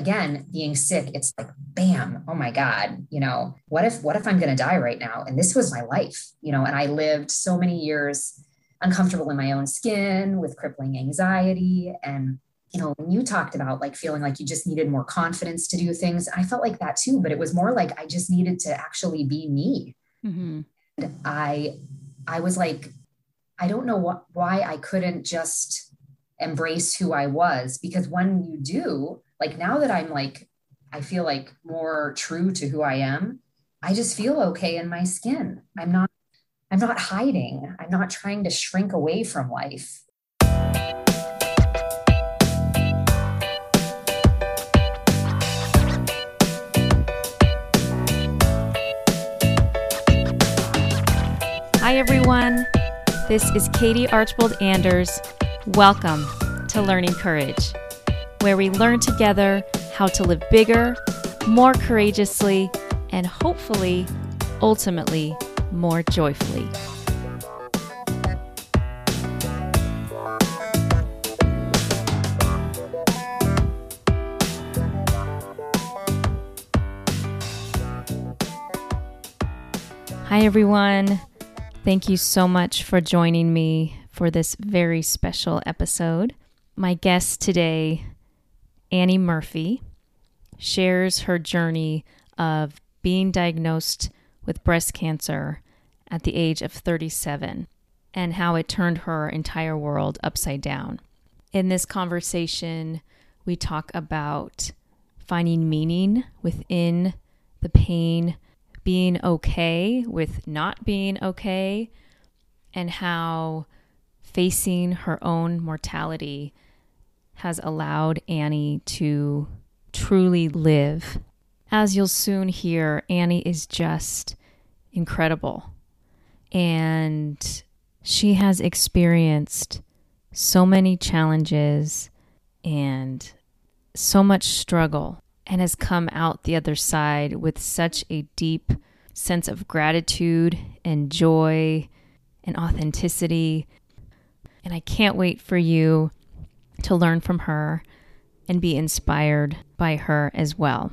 again, being sick, it's like, bam, oh my God, you know, what if, what if I'm going to die right now? And this was my life, you know, and I lived so many years uncomfortable in my own skin with crippling anxiety. And, you know, when you talked about like feeling like you just needed more confidence to do things, I felt like that too, but it was more like I just needed to actually be me. Mm-hmm. And I, I was like, I don't know what, why I couldn't just embrace who I was because when you do, like now that I'm like, I feel like more true to who I am, I just feel okay in my skin. I'm not, I'm not hiding. I'm not trying to shrink away from life. Hi, everyone. This is Katie Archbold Anders. Welcome to Learning Courage where we learn together how to live bigger, more courageously, and hopefully, ultimately, more joyfully. Hi, everyone. Thank you so much for joining me for this very special episode. My guest today Annie Murphy shares her journey of being diagnosed with breast cancer at the age of 37 and how it turned her entire world upside down. In this conversation, we talk about finding meaning within the pain, being okay with not being okay, and how facing her own mortality has allowed Annie to truly live. As you'll soon hear, Annie is just incredible. And she has experienced so many challenges and so much struggle and has come out the other side with such a deep sense of gratitude and joy and authenticity. And I can't wait for you to learn from her and be inspired by her as well.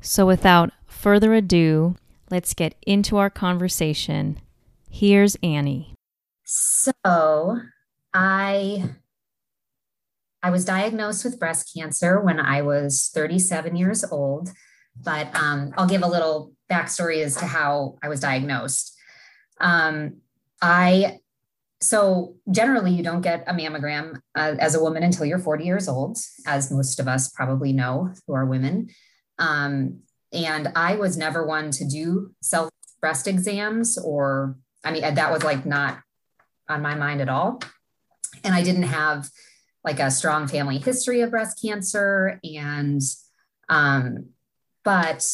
So, without further ado, let's get into our conversation. Here's Annie. So, I I was diagnosed with breast cancer when I was 37 years old, but um, I'll give a little backstory as to how I was diagnosed. Um, I so generally you don't get a mammogram uh, as a woman until you're 40 years old as most of us probably know who are women. Um, and i was never one to do self breast exams or i mean that was like not on my mind at all. And i didn't have like a strong family history of breast cancer and um, but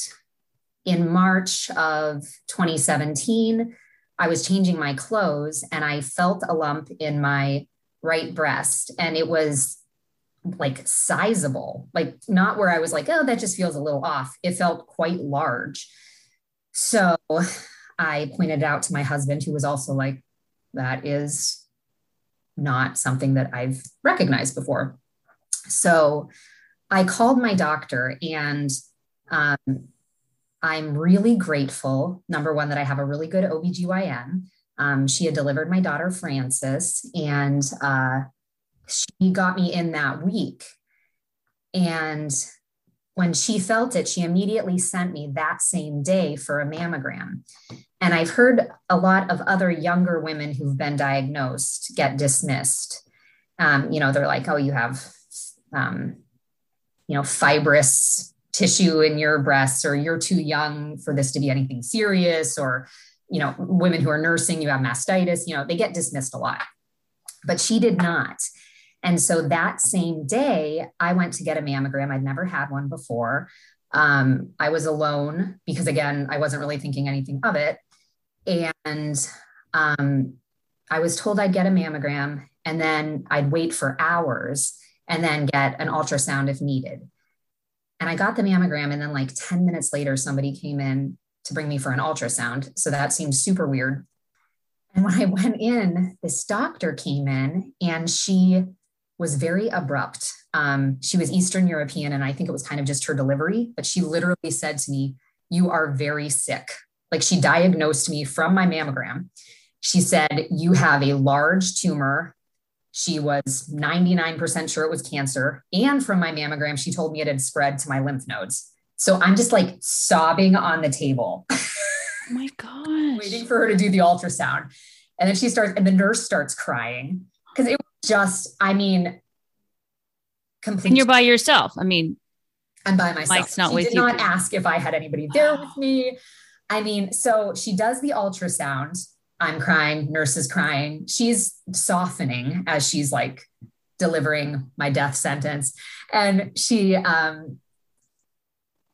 in march of 2017 I was changing my clothes and I felt a lump in my right breast and it was like sizable, like not where I was like, oh, that just feels a little off. It felt quite large. So I pointed out to my husband, who was also like, that is not something that I've recognized before. So I called my doctor and um, I'm really grateful, number one, that I have a really good OBGYN. Um, she had delivered my daughter, Frances, and uh, she got me in that week. And when she felt it, she immediately sent me that same day for a mammogram. And I've heard a lot of other younger women who've been diagnosed get dismissed. Um, you know, they're like, oh, you have, um, you know, fibrous tissue in your breasts or you're too young for this to be anything serious or you know women who are nursing you have mastitis you know they get dismissed a lot. But she did not. And so that same day i went to get a mammogram. I'd never had one before. Um, i was alone because again i wasn't really thinking anything of it. And um, i was told i'd get a mammogram and then i'd wait for hours and then get an ultrasound if needed and I got the mammogram. And then, like 10 minutes later, somebody came in to bring me for an ultrasound. So that seemed super weird. And when I went in, this doctor came in and she was very abrupt. Um, she was Eastern European, and I think it was kind of just her delivery, but she literally said to me, You are very sick. Like she diagnosed me from my mammogram. She said, You have a large tumor. She was 99% sure it was cancer. And from my mammogram, she told me it had spread to my lymph nodes. So I'm just like sobbing on the table. oh my gosh. waiting for her to do the ultrasound. And then she starts, and the nurse starts crying because it was just, I mean, complete. And you're by yourself. I mean, I'm by myself. Mike's not she with did you. not ask if I had anybody there with me. I mean, so she does the ultrasound. I'm crying, nurse is crying. She's softening as she's like delivering my death sentence. And she um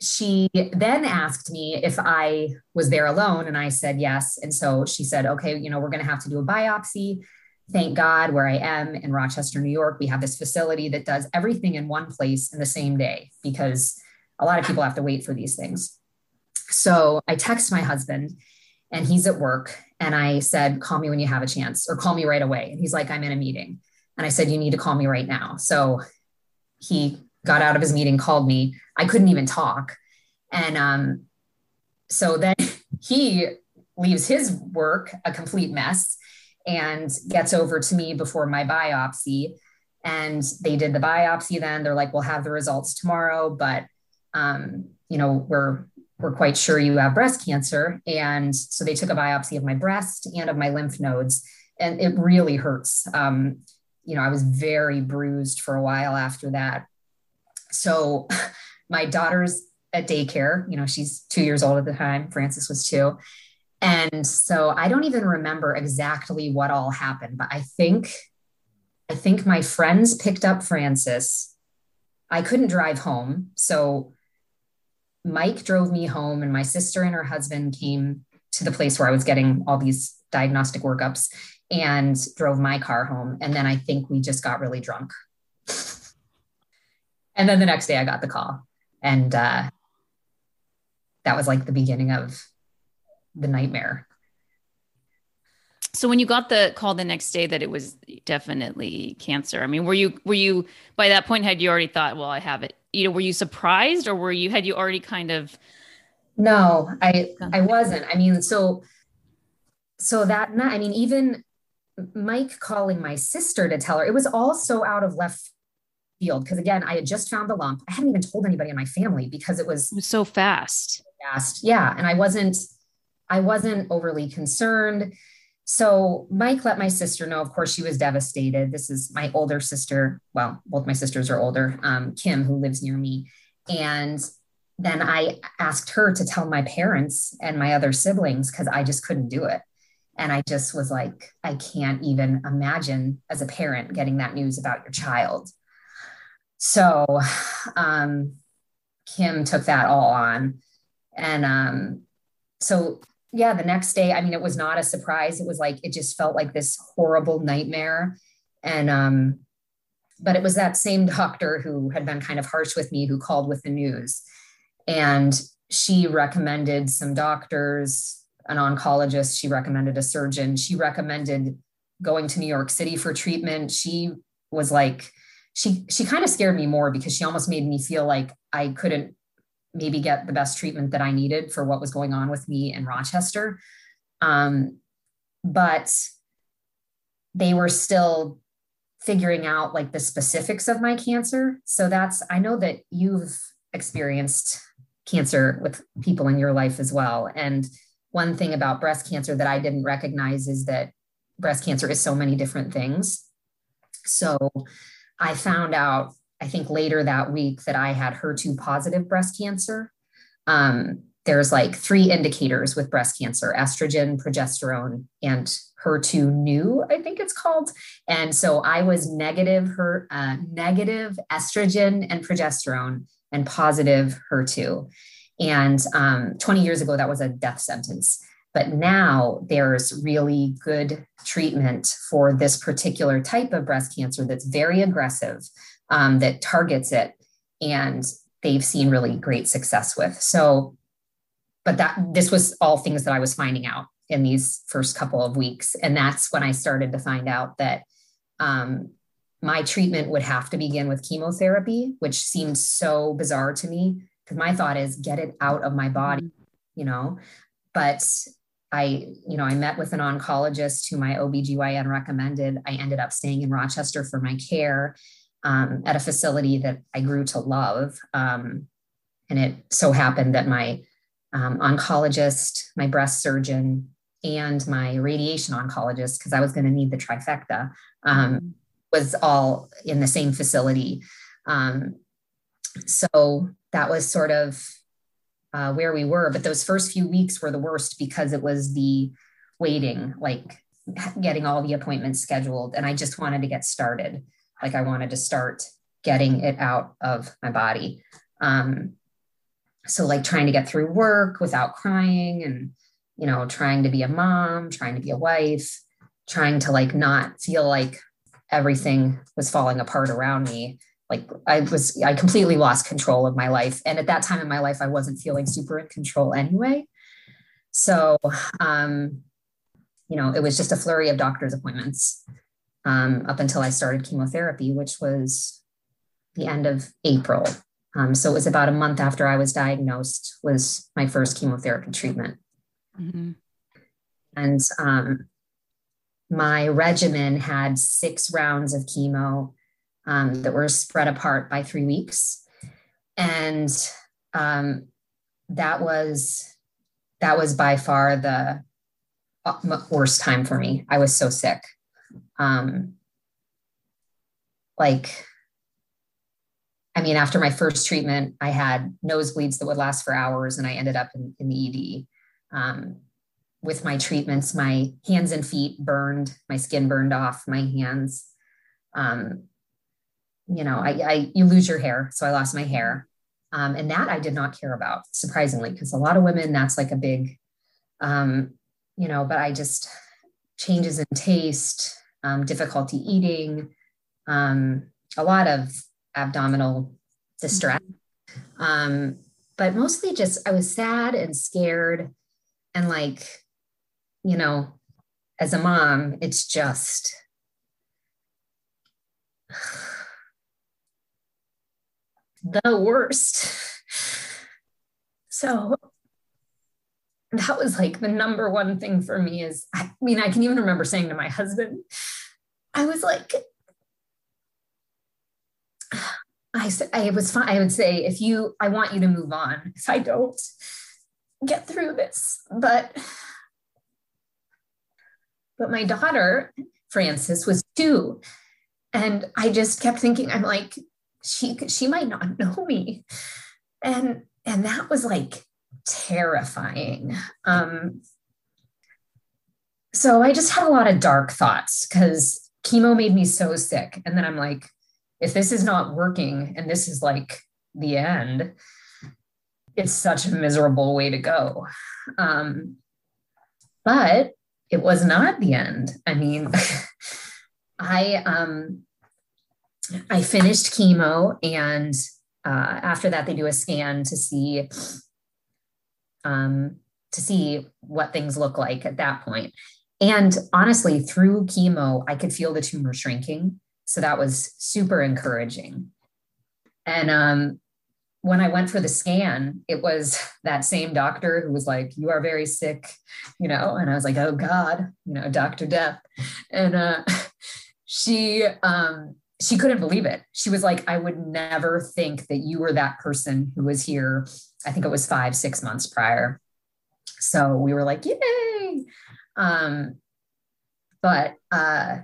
she then asked me if I was there alone and I said yes. And so she said, "Okay, you know, we're going to have to do a biopsy." Thank God, where I am in Rochester, New York, we have this facility that does everything in one place in the same day because a lot of people have to wait for these things. So I text my husband and he's at work. And I said, call me when you have a chance or call me right away. And he's like, I'm in a meeting. And I said, you need to call me right now. So he got out of his meeting, called me. I couldn't even talk. And um, so then he leaves his work a complete mess and gets over to me before my biopsy. And they did the biopsy then. They're like, we'll have the results tomorrow, but um, you know, we're we're quite sure you have breast cancer. And so they took a biopsy of my breast and of my lymph nodes, and it really hurts. Um, you know, I was very bruised for a while after that. So my daughter's at daycare, you know, she's two years old at the time, Frances was two. And so I don't even remember exactly what all happened, but I think I think my friends picked up Frances. I couldn't drive home. So Mike drove me home, and my sister and her husband came to the place where I was getting all these diagnostic workups and drove my car home. And then I think we just got really drunk. and then the next day I got the call. And uh, that was like the beginning of the nightmare. So when you got the call the next day that it was definitely cancer, I mean, were you were you by that point had you already thought, well, I have it you know were you surprised or were you had you already kind of no i i wasn't. I mean so so that night i mean even mike calling my sister to tell her it was all so out of left field. Because again i had just found the lump. I hadn't even told anybody in my family because it was, it was so fast. fast. Yeah. And i wasn't i wasn't overly concerned so Mike let my sister know. Of course, she was devastated. This is my older sister. Well, both my sisters are older. Um, Kim, who lives near me, and then I asked her to tell my parents and my other siblings because I just couldn't do it. And I just was like, I can't even imagine as a parent getting that news about your child. So um, Kim took that all on. And um, so yeah, the next day, I mean, it was not a surprise. It was like, it just felt like this horrible nightmare. And, um, but it was that same doctor who had been kind of harsh with me who called with the news. And she recommended some doctors, an oncologist, she recommended a surgeon, she recommended going to New York City for treatment. She was like, she she kind of scared me more because she almost made me feel like I couldn't maybe get the best treatment that I needed for what was going on with me in Rochester. Um, but they were still figuring out like the specifics of my cancer. So that's, I know that you've experienced cancer with people in your life as well. And one thing about breast cancer that I didn't recognize is that breast cancer is so many different things. So I found out I think later that week that I had HER2 positive breast cancer. Um, there's like three indicators with breast cancer estrogen, progesterone, and HER2/neu, I think it's called. And so I was negative her uh, negative estrogen and progesterone and positive HER2. And um, 20 years ago, that was a death sentence. But now there's really good treatment for this particular type of breast cancer that's very aggressive um, that targets it and they've seen really great success with. So, but that this was all things that I was finding out in these first couple of weeks. And that's when I started to find out that um, my treatment would have to begin with chemotherapy, which seemed so bizarre to me because my thought is get it out of my body, mm-hmm. you know. But I, you know, I met with an oncologist who my OBGYN recommended. I ended up staying in Rochester for my care um, at a facility that I grew to love. Um, and it so happened that my um, oncologist, my breast surgeon, and my radiation oncologist, because I was going to need the trifecta, um, mm-hmm. was all in the same facility. Um, so that was sort of uh, where we were. But those first few weeks were the worst because it was the waiting, like getting all the appointments scheduled. And I just wanted to get started. Like I wanted to start getting it out of my body. Um, so like trying to get through work without crying and you know trying to be a mom trying to be a wife trying to like not feel like everything was falling apart around me. Like i was i completely lost control of my life. And at that time in my life i wasn't feeling super in control anyway. So um you know it was just a flurry of doctor's appointments um, up until i started chemotherapy which was the end of april um, so it was about a month after I was diagnosed was my first chemotherapy treatment. Mm-hmm. And um, my regimen had six rounds of chemo um, that were spread apart by three weeks. And um, that was that was by far the uh, worst time for me. I was so sick. Um, like I mean, after my first treatment, I had nosebleeds that would last for hours, and I ended up in, in the ED. Um, with my treatments, my hands and feet burned, my skin burned off my hands. Um, you know, I, I, you lose your hair, so I lost my hair, um, and that I did not care about, surprisingly, because a lot of women that's like a big, um, you know. But I just changes in taste, um, difficulty eating, um, a lot of abdominal distress. Um, but mostly just I was sad and scared. And like, you know, as a mom, it's just the worst. So that was like the number one thing for me is I mean, I can even remember saying to my husband, I was like, I said I was fine. I would say if you, I want you to move on if I don't get through this. But but my daughter Frances was two, and I just kept thinking, I'm like, she she might not know me, and and that was like terrifying. Um, so I just had a lot of dark thoughts because chemo made me so sick, and then I'm like, if this is not working and this is like the end, it's such a miserable way to go. Um, but it was not the end. I mean, I um, I finished chemo, and uh, after that, they do a scan to see um, to see what things look like at that point. And honestly, through chemo, I could feel the tumor shrinking. So that was super encouraging. And um, when I went for the scan, it was that same doctor who was like, You are very sick, you know, and I was like, Oh God, you know, Dr. Death. And uh, she, um, she couldn't believe it. She was like, I would never think that you were that person who was here. I think it was five, six months prior. So we were like, yay. Um, but uh,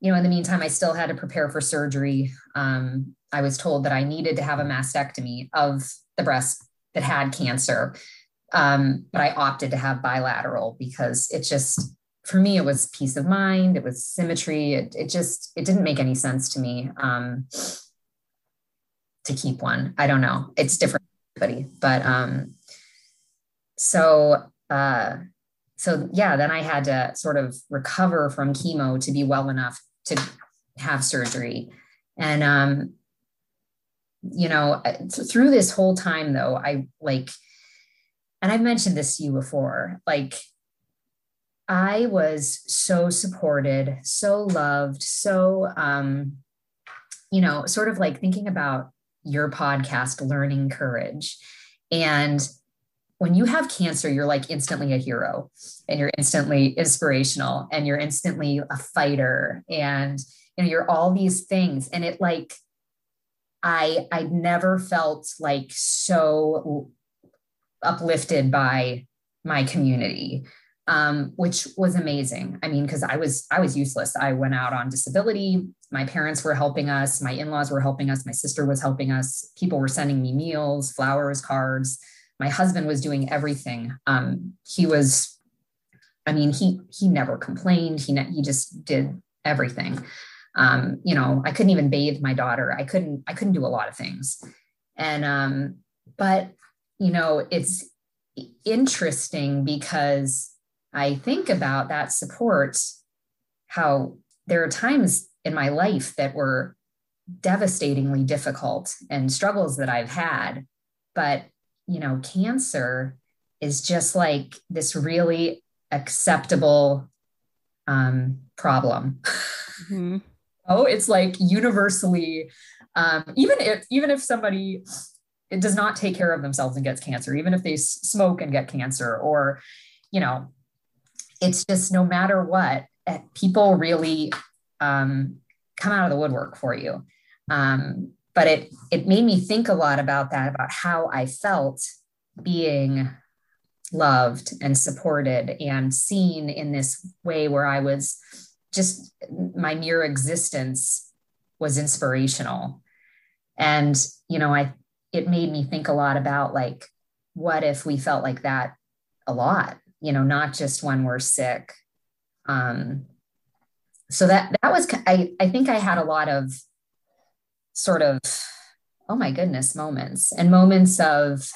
you know, in the meantime, I still had to prepare for surgery. Um, I was told that I needed to have a mastectomy of the breast that had cancer. Um, but I opted to have bilateral because it just, for me, it was peace of mind. It was symmetry. It, it just, it didn't make any sense to me um, to keep one. I don't know. It's different everybody. But um, so, uh, so yeah, then I had to sort of recover from chemo to be well enough to have surgery. And, um, you know, through this whole time though, I like, and I've mentioned this to you before, like, I was so supported, so loved, so um, you know, sort of like thinking about your podcast, Learning Courage. And when you have cancer, you're like instantly a hero and you're instantly inspirational and you're instantly a fighter and you know you're all these things and it like I I never felt like so uplifted by my community um, which was amazing. I mean, because I was I was useless. I went out on disability. My parents were helping us. My in-laws were helping us. My sister was helping us. People were sending me meals, flowers, cards. My husband was doing everything. Um, he was, I mean, he he never complained. He he just did everything. Um, you know, I couldn't even bathe my daughter. I couldn't I couldn't do a lot of things. And um, but you know, it's interesting because I think about that support, how there are times in my life that were devastatingly difficult and struggles that I've had. But, you know, cancer is just like this really acceptable um, problem. Mm-hmm. oh, it's like universally, um, even if even if somebody it does not take care of themselves and gets cancer, even if they smoke and get cancer, or you know, it's just no matter what, eh, people really um, come out of the woodwork for you. Um, but it it made me think a lot about that, about how I felt being loved and supported and seen in this way where I was just my mere existence was inspirational. And, you know, I it made me think a lot about like, what if we felt like that a lot? You know, not just when we're sick. Um, so that that was I I think I had a lot of sort of oh my goodness moments and moments of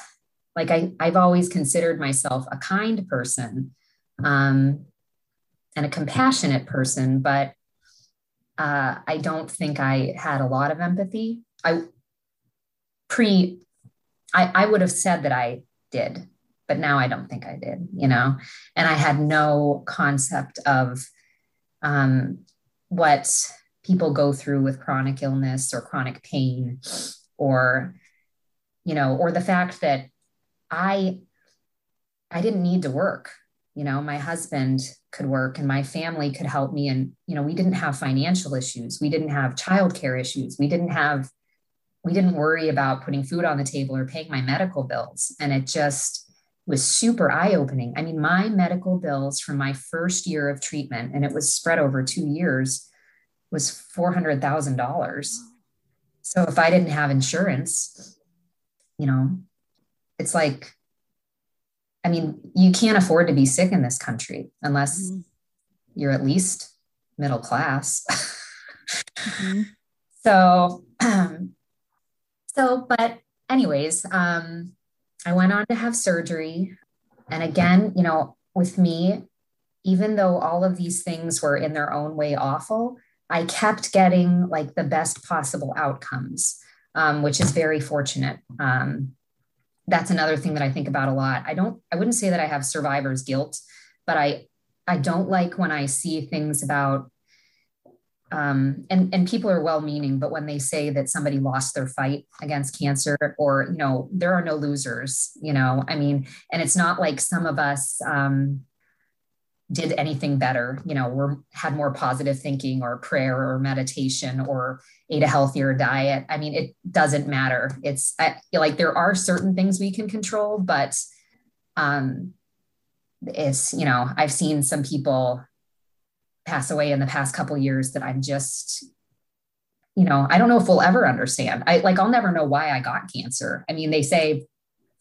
like I I've always considered myself a kind person um, and a compassionate person, but uh, I don't think I had a lot of empathy. I pre I, I would have said that I did but now I don't think I did, you know, and I had no concept of um, what people go through with chronic illness or chronic pain or, you know, or the fact that I, I didn't need to work. You know, my husband could work and my family could help me. And, you know, we didn't have financial issues. We didn't have childcare issues. We didn't have, we didn't worry about putting food on the table or paying my medical bills. And it just, was super eye opening. I mean, my medical bills from my first year of treatment, and it was spread over two years, was $400,000. So if I didn't have insurance, you know, it's like, I mean, you can't afford to be sick in this country unless mm-hmm. you're at least middle class. mm-hmm. So, um, so, but anyways, um, I went on to have surgery. And again, you know, with me, even though all of these things were in their own way awful, I kept getting like the best possible outcomes, um, which is very fortunate. Um, that's another thing that I think about a lot. I don't, I wouldn't say that I have survivor's guilt, but I, I don't like when I see things about um, and and people are well meaning but when they say that somebody lost their fight against cancer or you know there are no losers you know i mean and it's not like some of us um, did anything better you know we're had more positive thinking or prayer or meditation or ate a healthier diet. I mean it doesn't matter. It's I, like there are certain things we can control but um it's you know i've seen some people pass away in the past couple years that I'm just, you know, I don't know if we'll ever understand. I like, I'll never know why I got cancer. I mean, they say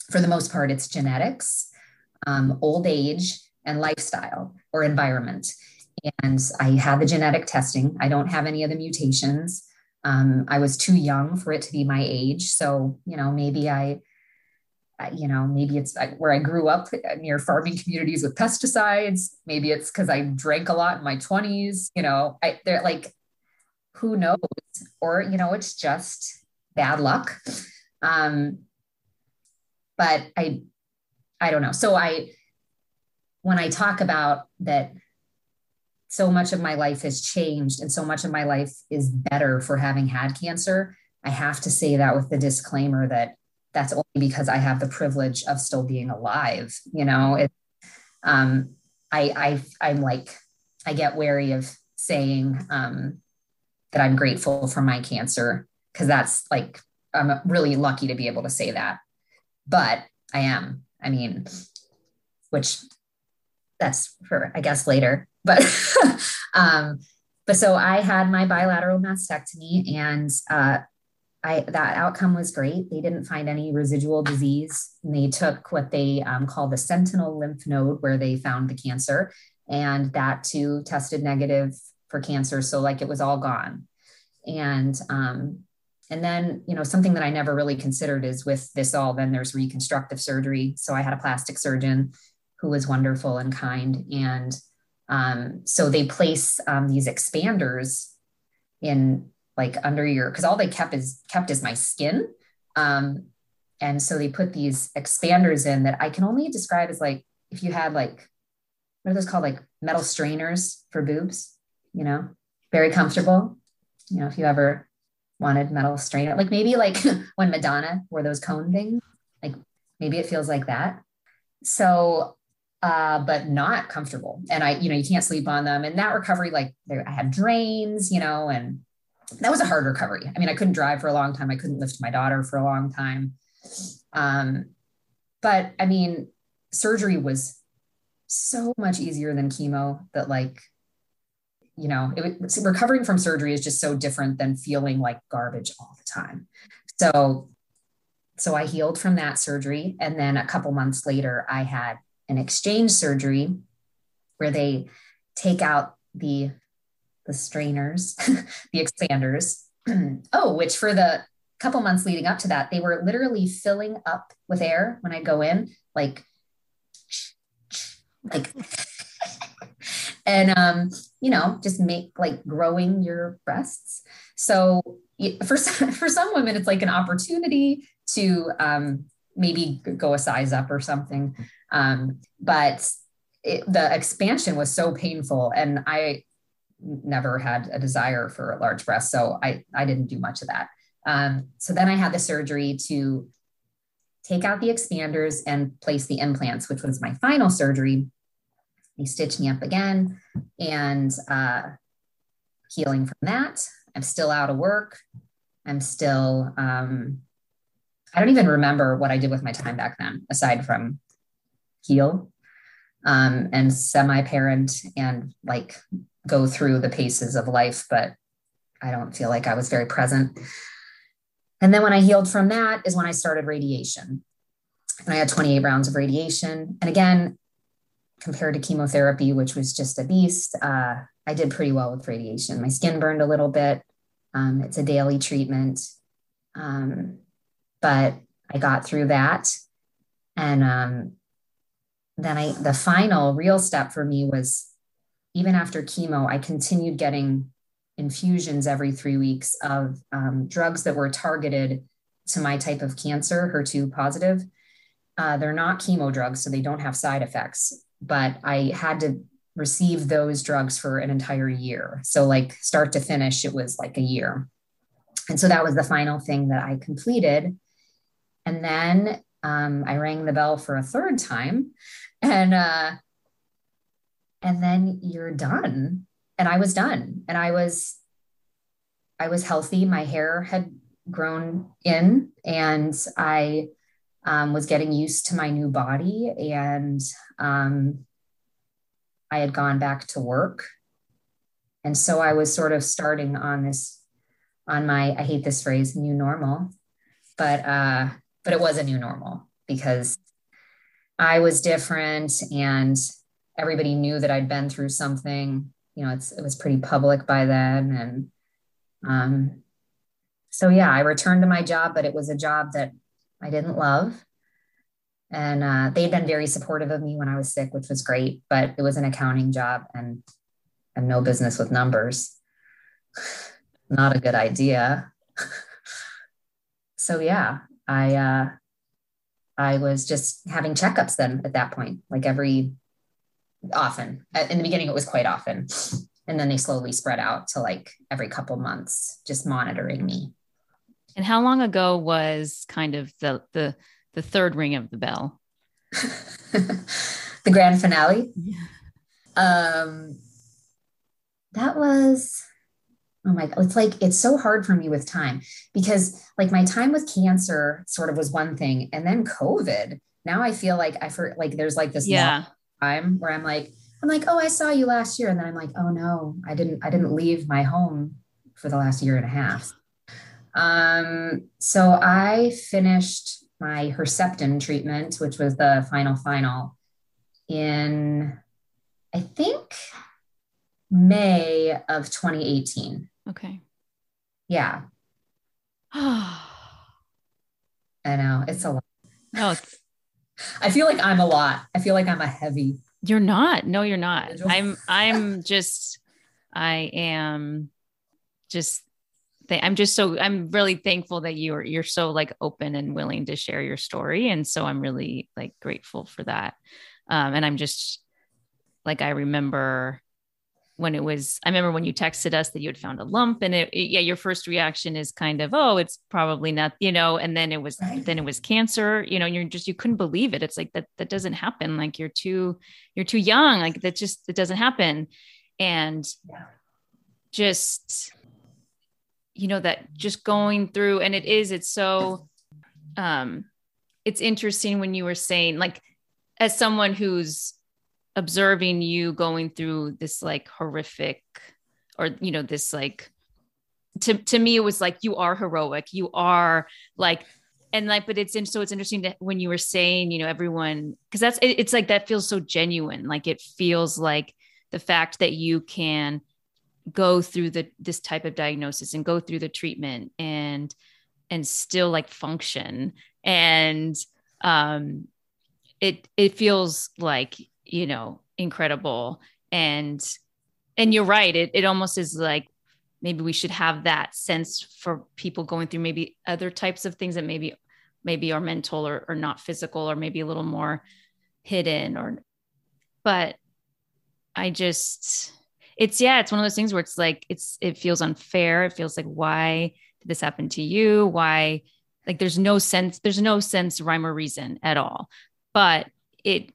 for the most part, it's genetics, um, old age, and lifestyle or environment. And I had the genetic testing. I don't have any of the mutations. Um, I was too young for it to be my age. So, you know, maybe I you know, maybe it's where I grew up near farming communities with pesticides. Maybe it's because I drank a lot in my 20s. You know, I, they're like, who knows? Or, you know, it's just bad luck. Um, but I, I don't know. So I, when I talk about that so much of my life has changed and so much of my life is better for having had cancer. I have to say that with the disclaimer that that's only because I have the privilege of still being alive. You know, it, um, I, I, I'm like, I get wary of saying um, that I'm grateful for my cancer because that's like, I'm really lucky to be able to say that. But I am. I mean, which that's for, I guess, later. But, um, but so I had my bilateral mastectomy and uh, I, that outcome was great. They didn't find any residual disease. And they took what they um, call the sentinel lymph node, where they found the cancer, and that too tested negative for cancer. So like it was all gone. And um, and then you know something that I never really considered is with this all. Then there's reconstructive surgery. So I had a plastic surgeon who was wonderful and kind, and um, so they place um, these expanders in like under your because all they kept is kept is my skin. Um and so they put these expanders in that i can only describe as like if you had like what are those called? Like metal strainers for boobs you know? Very comfortable. You know if you ever wanted metal strainer like maybe like when madonna wore those cone things like maybe it feels like that. So uh, but not comfortable. And I, you know, you can't sleep on them. And that recovery, like I had drains, you know, and that was a hard recovery. I mean, I couldn't drive for a long time. I couldn't lift my daughter for a long time. Um, but I mean, surgery was so much easier than chemo that like, you know, was, recovering from surgery is just so different than feeling like garbage all the time. So, so I healed from that surgery. And then a couple months later, I had an exchange surgery where they take out the the strainers, the expanders. oh, which for the couple months leading up to that, they were literally filling up with air when I go in, like, like, and um, you know, just make like growing your breasts. So for for some women, it's like an opportunity to um, maybe go a size up or something. Um, but it, the expansion was so painful, and I never had a desire for a large breast. So I, I didn't do much of that. Um, so then I had the surgery to take out the expanders and place the implants, which was my final surgery. They stitched me up again and uh, healing from that. I'm still out of work. I'm still, um, I don't even remember what I did with my time back then, aside from heal um, and semi parent and like go through the paces of life, but I don't feel like I was very present. And then when I healed from that is when I started radiation. And I had 28 rounds of radiation. And again, compared to chemotherapy, which was just a beast, uh, I did pretty well with radiation. My skin burned a little bit. Um, it's a daily treatment. Um, but I got through that. And um, then I, the final real step for me was even after chemo, I continued getting infusions every three weeks of um, drugs that were targeted to my type of cancer, HER2 positive. Uh, they're not chemo drugs, so they don't have side effects, but I had to receive those drugs for an entire year. So, like, start to finish, it was like a year. And so that was the final thing that I completed. And then um, I rang the bell for a third time. And uh, and then you're done. And i was done. And i was i was healthy. My hair had grown in and i um, was getting used to my new body and um, i had gone back to work. And so i was sort of starting on this on my i hate this phrase new normal but uh but it was a new normal because i was different and everybody knew that I'd been through something. You know, it's it was pretty public by then. And um, so, yeah, I returned to my job, but it was a job that I didn't love. And uh, they'd been very supportive of me when I was sick, which was great, but it was an accounting job and I'm no business with numbers. Not a good idea. so, yeah, I, uh, I was just having checkups then at that point, like every often. In the beginning, it was quite often. And then they slowly spread out to like every couple months, just monitoring me. And how long ago was kind of the the the third ring of the bell? the grand finale. Yeah. Um that was oh my god it's like it's so hard for me with time because like my time with cancer sort of was one thing and then covid now i feel like i for like there's like this yeah time where i'm like i'm like oh i saw you last year and then i'm like oh no i didn't i didn't leave my home for the last year and a half um so i finished my herceptin treatment which was the final final in i think may of 2018 Okay. Yeah. I know it's a lot. No, it's... I feel like I'm a lot. I feel like I'm a heavy. You're not. No, you're not. I'm. I'm just. I am. Just. I'm just so. I'm really thankful that you're. You're so like open and willing to share your story, and so I'm really like grateful for that. Um, and I'm just like I remember when it was i remember when you texted us that you had found a lump and it, it, yeah your first reaction is kind of oh it's probably not you know and then it was right. then it was cancer you know you're just you couldn't believe it it's like that that doesn't happen like you're too you're too young like that just it doesn't happen and yeah. just you know that just going through and it is it's so um it's interesting when you were saying like as someone who's observing you going through this like horrific or you know this like to to me it was like you are heroic. You are like and like but it's in so it's interesting that when you were saying you know everyone because that's it, it's like that feels so genuine. Like it feels like the fact that you can go through the this type of diagnosis and go through the treatment and and still like function. And um it it feels like you know, incredible. And and you're right. It it almost is like maybe we should have that sense for people going through maybe other types of things that maybe maybe are mental or, or not physical or maybe a little more hidden or but I just it's yeah, it's one of those things where it's like it's it feels unfair. It feels like why did this happen to you? Why like there's no sense, there's no sense, rhyme or reason at all. But it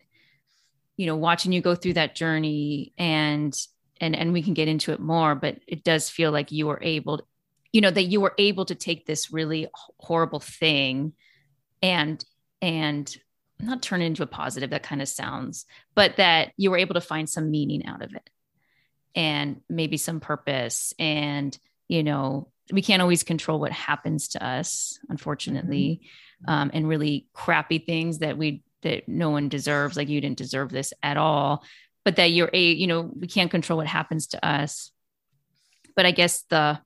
you know watching you go through that journey and and and we can get into it more but it does feel like you were able you know that you were able to take this really horrible thing and and not turn it into a positive that kind of sounds but that you were able to find some meaning out of it and maybe some purpose and you know we can't always control what happens to us unfortunately mm-hmm. um, and really crappy things that we that no one deserves like you didn't deserve this at all but that you're a you know we can't control what happens to us. But i guess the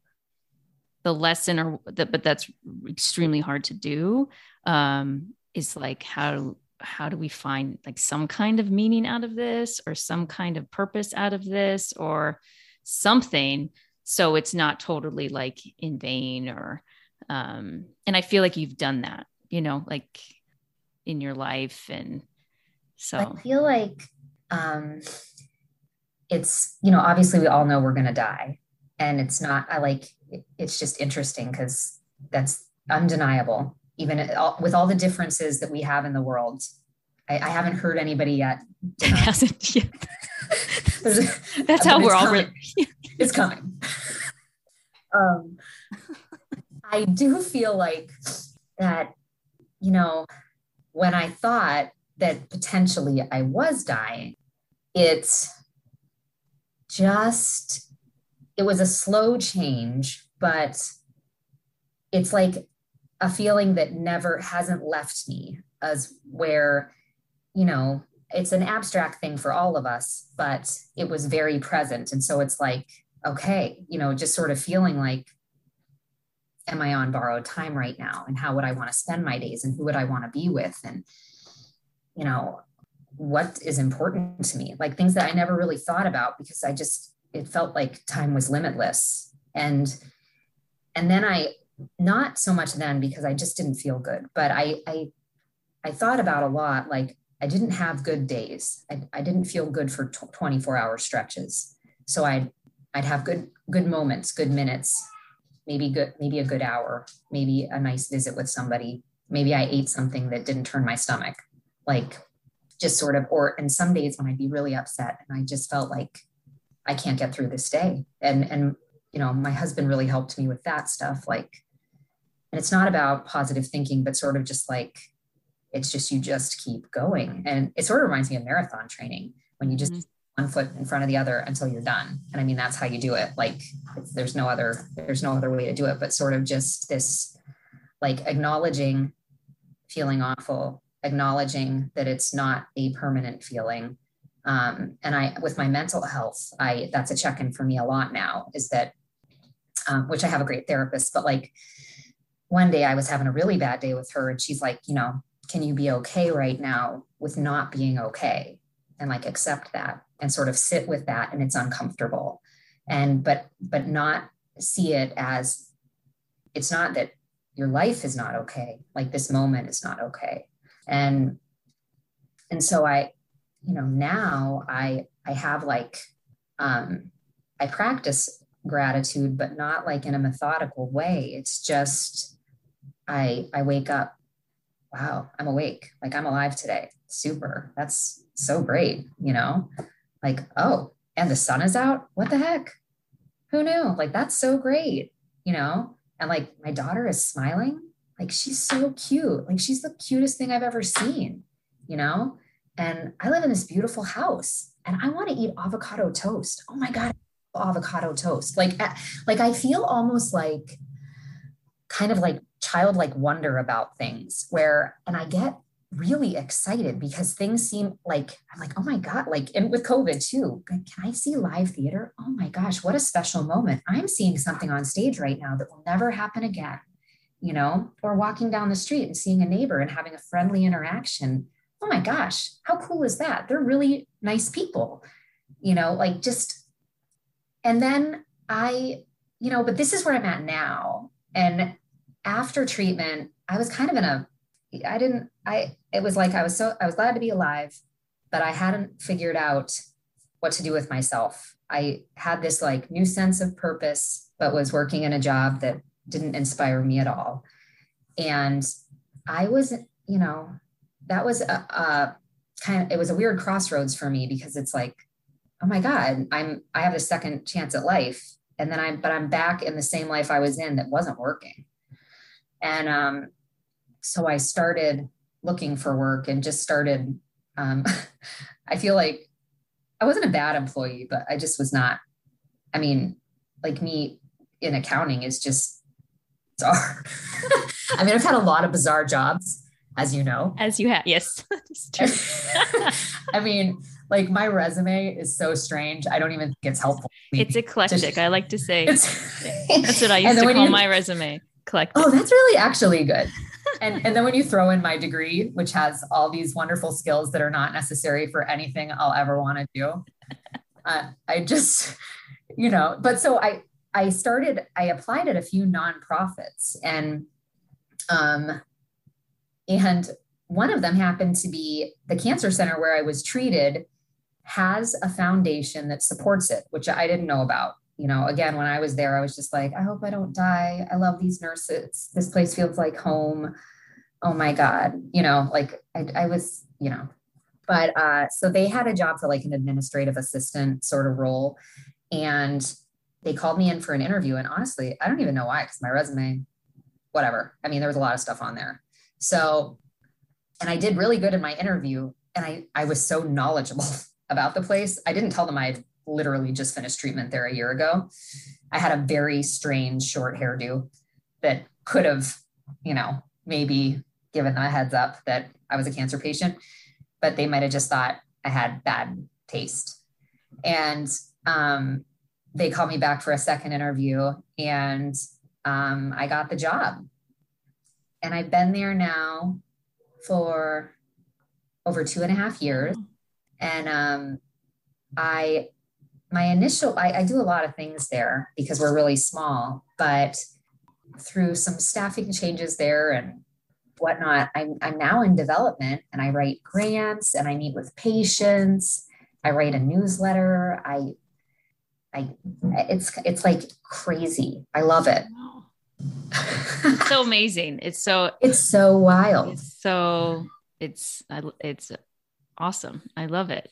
the lesson or the, but that's extremely hard to do um is like how how do we find like some kind of meaning out of this or some kind of purpose out of this or something so it's not totally like in vain or um and i feel like you've done that you know like in your life and so. I feel like um it's you know obviously we all know we're going to die and it's not i like it's just interesting because that's undeniable. Even with all the differences that we have in the world i, I haven't heard anybody yet hasn't yet. That's how we're all really it's coming. Um i do feel like that you know when I thought that potentially I was dying, it's just, it was a slow change, but it's like a feeling that never hasn't left me as where, you know, it's an abstract thing for all of us, but it was very present. And so it's like, okay, you know, just sort of feeling like am I on borrowed time right now? And how would I want to spend my days? And who would I want to be with? And, you know, what is important to me? Like things that I never really thought about because I just, it felt like time was limitless. And, and then I, not so much then because I just didn't feel good, but I, I, I thought about a lot like, I didn't have good days. I, I didn't feel good for 24 hour stretches. So I'd, I'd have good, good moments, good minutes, maybe good, maybe a good hour, maybe a nice visit with somebody. Maybe I ate something that didn't turn my stomach. Like just sort of, or, and some days when I'd be really upset and I just felt like I can't get through this day. And, and, you know, my husband really helped me with that stuff. Like, and it's not about positive thinking, but sort of just like, it's just you just keep going and it sort of reminds me of marathon training when you just mm-hmm. One foot in front of the other until you're done. And i mean that's how you do it. Like there's no other there's no other way to do it but sort of just this like acknowledging feeling awful acknowledging that it's not a permanent feeling. Um, and i with my mental health i that's a check-in for me a lot now is that um, which i have a great therapist but like one day i was having a really bad day with her and she's like you know can you be okay right now with not being okay? And like accept that and sort of sit with that and it's uncomfortable and but but not see it as it's not that your life is not okay like this moment is not okay and and so i you know now i i have like um i practice gratitude but not like in a methodical way it's just i i wake up wow, I'm awake. Like I'm alive today. Super. That's so great. You know, like, oh, and the sun is out. What the heck? Who knew? Like, that's so great. You know, and like my daughter is smiling. Like she's so cute. Like she's the cutest thing I've ever seen, you know? And I live in this beautiful house and I want to eat avocado toast. Oh my God, avocado toast. Like, eh, like I feel almost like kind of like childlike wonder about things where, and I get really excited because things seem like I'm like, oh my God, like, and with COVID too, can I see live theater? Oh my gosh, what a special moment. I'm seeing something on stage right now that will never happen again, you know, or walking down the street and seeing a neighbor and having a friendly interaction. Oh my gosh, how cool is that? They're really nice people, you know, like just, and then I, you know, but this is where I'm at now. And after treatment, I was kind of in a, I didn't, I, it was like I was so, I was glad to be alive, but I hadn't figured out what to do with myself. I had this like new sense of purpose, but was working in a job that didn't inspire me at all. And I was, you know, that was a, a kind of, it was a weird crossroads for me because it's like, oh my God, I'm, I have a second chance at life. And then I'm, but I'm back in the same life I was in that wasn't working. And um, so I started looking for work and just started. Um, I feel like I wasn't a bad employee, but I just was not. I mean, like me in accounting is just bizarre. I mean, I've had a lot of bizarre jobs, as you know. As you have, yes. I mean, like my resume is so strange. I don't even think it's helpful. It's eclectic. I like to say that's what I used to call you, my resume collected. Oh, that's really actually good. And and then when you throw in my degree, which has all these wonderful skills that are not necessary for anything I'll ever want to do, uh, I just, you know. But so I I started. I applied at a few nonprofits, and um, and one of them happened to be the cancer center where I was treated has a foundation that supports it, which I didn't know about you know, again, when I was there, I was just like, I hope I don't die. I love these nurses. This place feels like home. Oh my God. You know, like I, I was, you know, but uh, so they had a job for like an administrative assistant sort of role. And they called me in for an interview. And honestly, I don't even know why, because my resume, whatever. I mean, there was a lot of stuff on there. So, and I did really good in my interview. And I, I was so knowledgeable about the place. I didn't tell them I would literally just finished treatment there a year ago. I had a very strange short hairdo that could have, you know, maybe given them a heads up that I was a cancer patient, but they might have just thought I had bad taste. And um, they called me back for a second interview and um, I got the job. And I've been there now for over two and a half years. And um, I my initial I, I, do a lot of things there because we're really small but through some staffing changes there and whatnot. I'm, I'm now in development and I write grants and I meet with patients. I write a newsletter. I, I, it's, it's like crazy. I love it. it's so amazing. It's so, it's so wild. It's so it's, it's awesome. I love it.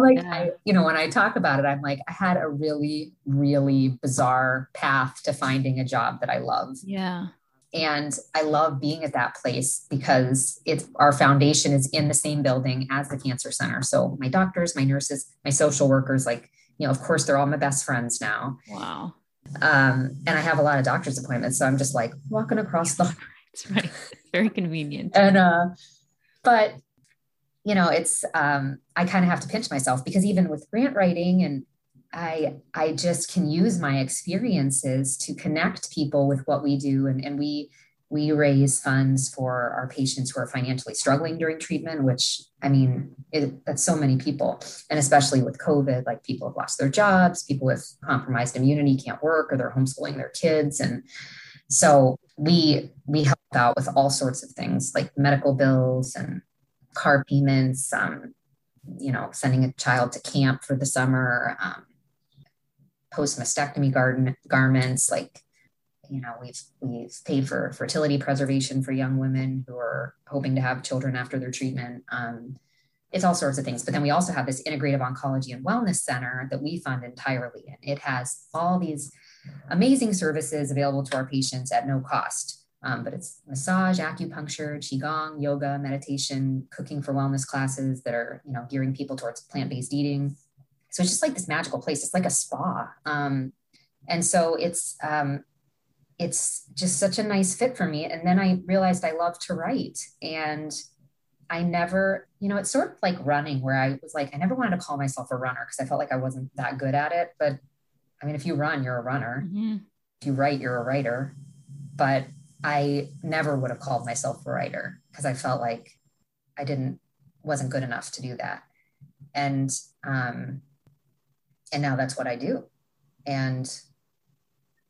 Like yeah. I, you know when i talk about it i'm like i had a really really bizarre path to finding a job that i love. Yeah. And i love being at that place because it's our foundation is in the same building as the cancer center. So my doctors my nurses my social workers like you know of course they're all my best friends now. Wow. Um and i have a lot of doctor's appointments so i'm just like walking across the right. Very convenient. And uh but you know it's um i kind of have to pinch myself because even with grant writing and I I just can use my experiences to connect people with what we do and, and we we raise funds for our patients who are financially struggling during treatment, which I mean, it, that's so many people. And especially with COVID, like people have lost their jobs, people with compromised immunity can't work or they're homeschooling their kids. And so we we help out with all sorts of things like medical bills and car payments, um, you know, sending a child to camp for the summer, um, post mastectomy garden garments like you know we've we've paid for fertility preservation for young women who are hoping to have children after their treatment um, it's all sorts of things. But then we also have this integrative oncology and wellness center that we fund entirely. And it has all these amazing services available to our patients at no cost um, but it's massage acupuncture qigong yoga meditation cooking for wellness classes that are you know gearing people towards plant-based eating so it's just like this magical place. It's like a spa. Um, and so it's um, it's just such a nice fit for me. And then I realized I love to write. And I never, you know, it's sort of like running where I was like, I never wanted to call myself a runner because I felt like I wasn't that good at it. But I mean, if you run, you're a runner. Mm-hmm. If you write, you're a writer. But I never would have called myself a writer because I felt like I didn't wasn't good enough to do that. And um, and now that's what I do. And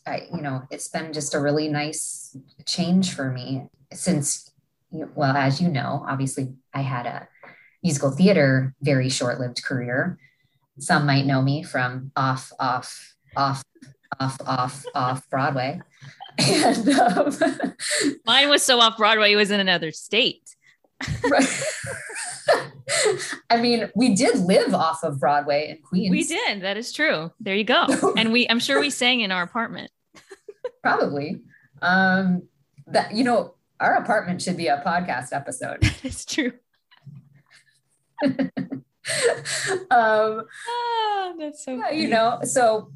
I, you know, it's been just a really nice change for me since, well, as you know, obviously I had a musical theater, very short lived career. Some might know me from off, off, off, off, off, off Broadway. And um, mine was so off Broadway, it was in another state. right. I mean, we did live off of Broadway in Queens. We did. That is true. There you go. and we, I'm sure we sang in our apartment. Probably. Um, that you know, our apartment should be a podcast episode. It's true. um, oh, that's so. Yeah, you know, so,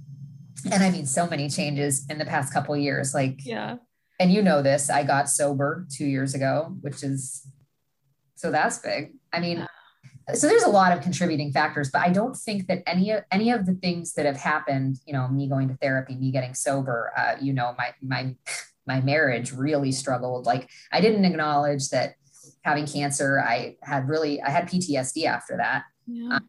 and I mean, so many changes in the past couple years. Like, yeah. And you know this, I got sober two years ago, which is so that's big. I mean, so there's a lot of contributing factors, but I don't think that any of any of the things that have happened, you know, me going to therapy, me getting sober, uh, you know, my my my marriage really struggled. Like I didn't acknowledge that having cancer, I had really I had PTSD after that. Yeah. Um,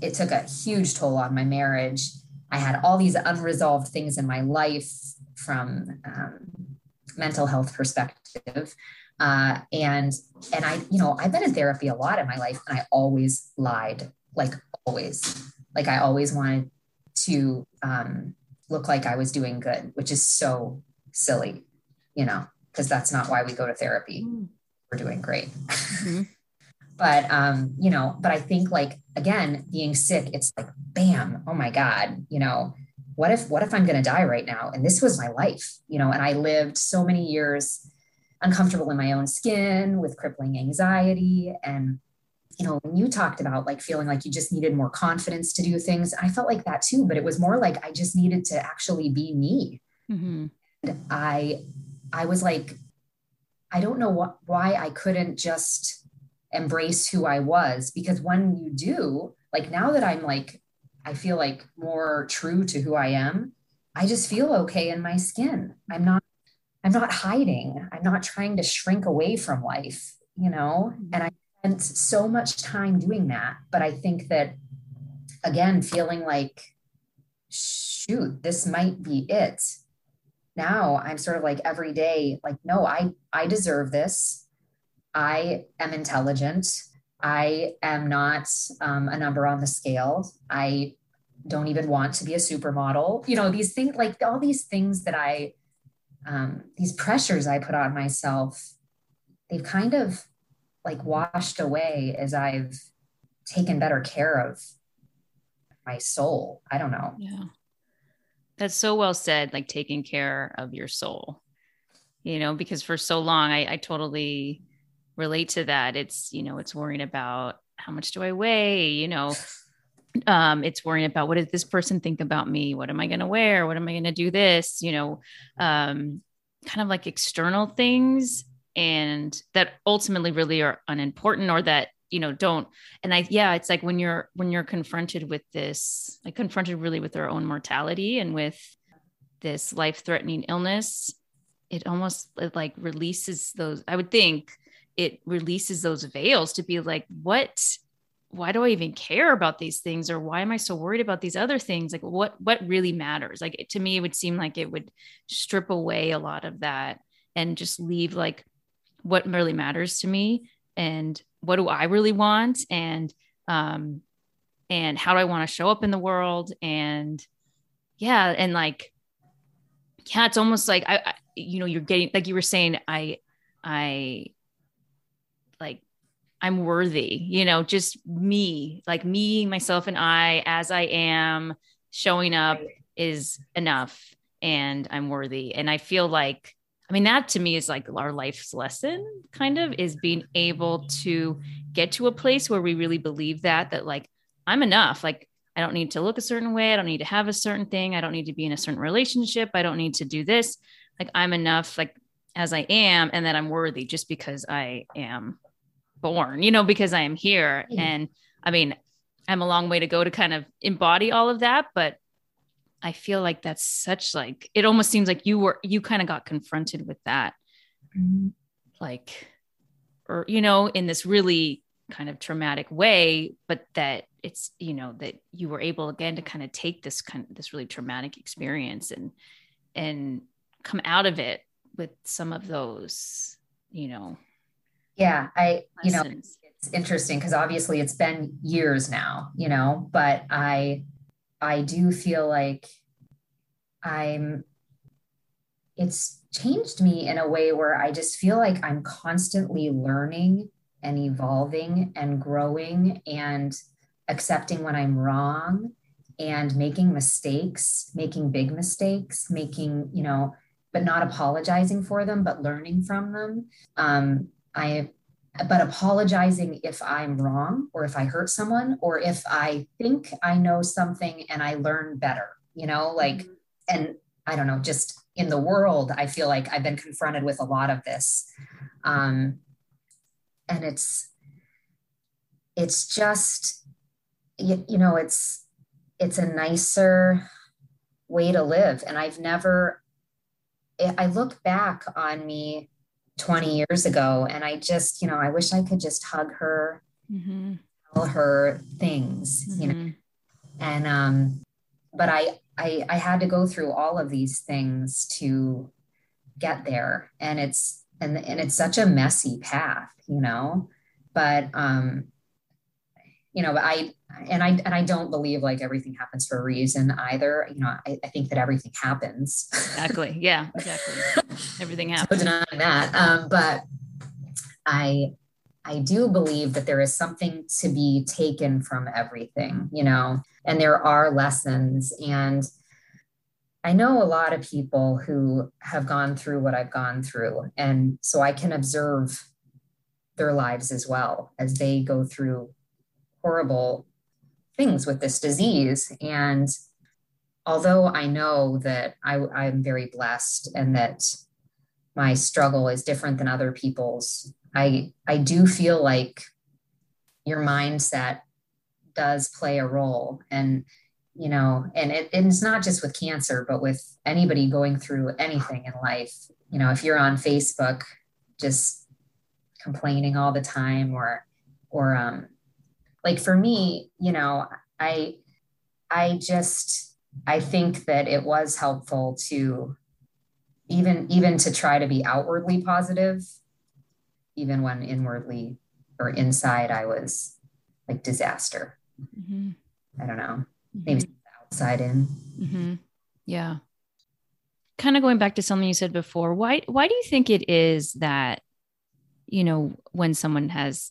it took a huge toll on my marriage. I had all these unresolved things in my life from um, mental health perspective uh, and and I, you know, I've been in therapy a lot in my life, and I always lied, like always, like I always wanted to um, look like I was doing good, which is so silly, you know, because that's not why we go to therapy. Mm. We're doing great. Mm-hmm. But um, you know, but I think like again, being sick, it's like bam, oh my God, you know, what if what if I'm gonna die right now? And this was my life, you know, and I lived so many years uncomfortable in my own skin with crippling anxiety and you know when you talked about like feeling like you just needed more confidence to do things i felt like that too but it was more like i just needed to actually be me mm-hmm. and i i was like i don't know what why i couldn't just embrace who i was because when you do like now that i'm like i feel like more true to who i am i just feel okay in my skin i'm not I'm not hiding. I'm not trying to shrink away from life, you know? Mm-hmm. And I spent so much time doing that. But I think that, again, feeling like, shoot, this might be it. Now I'm sort of like every day, like, no, I, I deserve this. I am intelligent. I am not um, a number on the scale. I don't even want to be a supermodel. You know, these things like all these things that I, um, these pressures I put on myself, they've kind of like washed away as I've taken better care of my soul. I don't know. Yeah. That's so well said, like taking care of your soul, you know, because for so long I, I totally relate to that. It's, you know, it's worrying about how much do I weigh, you know, um, it's worrying about what does this person think about me? What am I going to wear? What am I going to do this? You know, um, kind of like external things and that ultimately really are unimportant or that you know don't and i yeah it's like when you're when you're confronted with this like confronted really with their own mortality and with this life threatening illness it almost it like releases those i would think it releases those veils to be like what why do i even care about these things? Or why am i so worried about these other things? Like what what really matters? Like to me it would seem like it would strip away a lot of that and just leave like what really matters to me and what do I really want? And um and how do I want to show up in the world? And yeah and like yeah it's almost like I, I you know you're getting like you were saying I I like I'm worthy, you know, just me, like me, myself, and I as I am showing up is enough and I'm worthy. And I feel like I mean, that to me is like our life's lesson, kind of, is being able to get to a place where we really believe that, that like, I'm enough. Like, I don't need to look a certain way. I don't need to have a certain thing. I don't need to be in a certain relationship. I don't need to do this. Like, I'm enough, like, as I am, and that I'm worthy just because I am born, you know, because I am here. And I mean, I'm a long way to go to kind of embody all of that, but I feel like that's such like it almost seems like you were you kind of got confronted with that. Mm-hmm. Like or you know in this really kind of traumatic way but that it's you know that you were able again to kind of take this kind of this really traumatic experience and and come out of it with some of those you know yeah i you know it's interesting because obviously it's been years now you know but i I do feel like I'm, it's changed me in a way where I just feel like I'm constantly learning and evolving and growing and accepting when I'm wrong and making mistakes, making big mistakes, making, you know, but not apologizing for them, but learning from them. Um, I but apologizing if I'm wrong or if I hurt someone or if I think I know something and I learn better, you know, like, mm-hmm. and I don't know, just in the world, I feel like I've been confronted with a lot of this. Um, and it's, it's just, you, you know, it's, it's a nicer way to live. And I've never, I look back on me 20 years ago. And I just, you know, I wish I could just hug her, mm-hmm. tell her things, mm-hmm. you know. Mm-hmm. And um, but I, I I had to go through all of these things to get there. And it's and and it's such a messy path, you know. But um, you know, I and I and I don't believe like everything happens for a reason either. You know, I, I think that everything happens. Exactly. Yeah. Exactly. everything happens. So denying that, um, but I I do believe that there is something to be taken from everything. You know, and there are lessons and. I know a lot of people who have gone through what I've gone through. And so I can observe their lives as well as they go through horrible things with this disease. And although I know that I, I'm very blessed and that my struggle is different than other people's, I, I do feel like your mindset does play a role. And, you know, and it, it's not just with cancer, but with anybody going through anything in life. You know, if you're on Facebook just complaining all the time or, or, um, like for me, you know, I I just I think that it was helpful to even even to try to be outwardly positive even when inwardly or inside I was like disaster. Mm-hmm. I don't know. Maybe mm-hmm. outside in. Mm-hmm. Yeah. Kind of going back to something you said before. Why why do you think it is that you know when someone has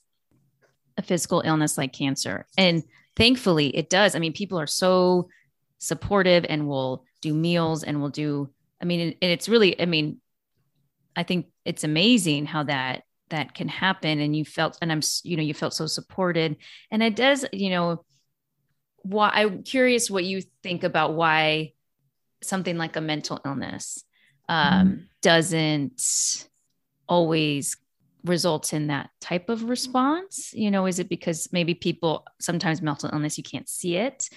a physical illness like cancer and thankfully it does. I mean people are so supportive and will do meals and will do I mean and it's really I mean I think it's amazing how that that can happen and you felt and i'm you know you felt so supported and it does you know why i'm curious what you think about why something like a mental illness um, mm-hmm. doesn't always result in that type of response? You know is it because maybe people sometimes mental illness you can't see it?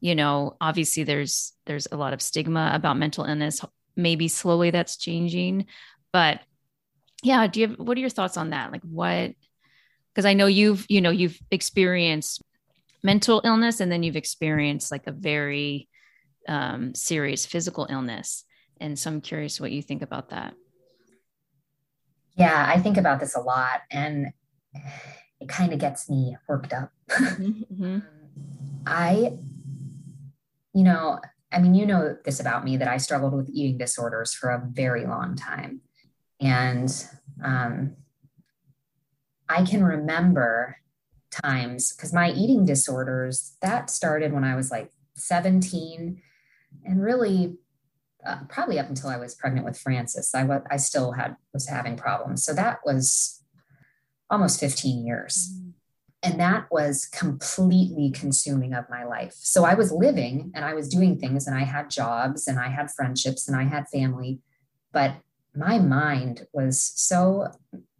You know obviously there's there's a lot of stigma about mental illness. Maybe slowly that's changing but yeah do you have what are your thoughts on that? Like what because i know you've you know you've experienced mental illness and then you've experienced like a very um, serious physical illness. And so i'm curious what you think about that yeah i think about this a lot and it kind of gets me worked up mm-hmm, mm-hmm. i you know i mean you know this about me that i struggled with eating disorders for a very long time and um, I can remember times because my eating disorders that started when I was like 17 and really uh, probably up until I was pregnant with Frances. I, w- I still had was having problems. So that was almost 15 years. Mm. And that was completely consuming of my life. So I was living and I was doing things and I had jobs and I had friendships and I had family, but my mind was so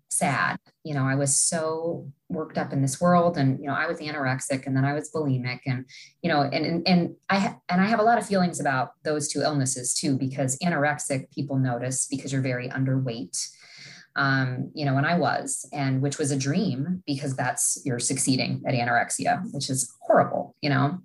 sad. You know, I was so worked up in this world and, you know, I was anorexic and then I was bulimic and, you know, and, and, and I, and I have a lot of feelings about those two illnesses too, because anorexic people notice because you're very underweight. Um, you know, and I was, and which was a dream because that's you're succeeding at anorexia, which is horrible, you know.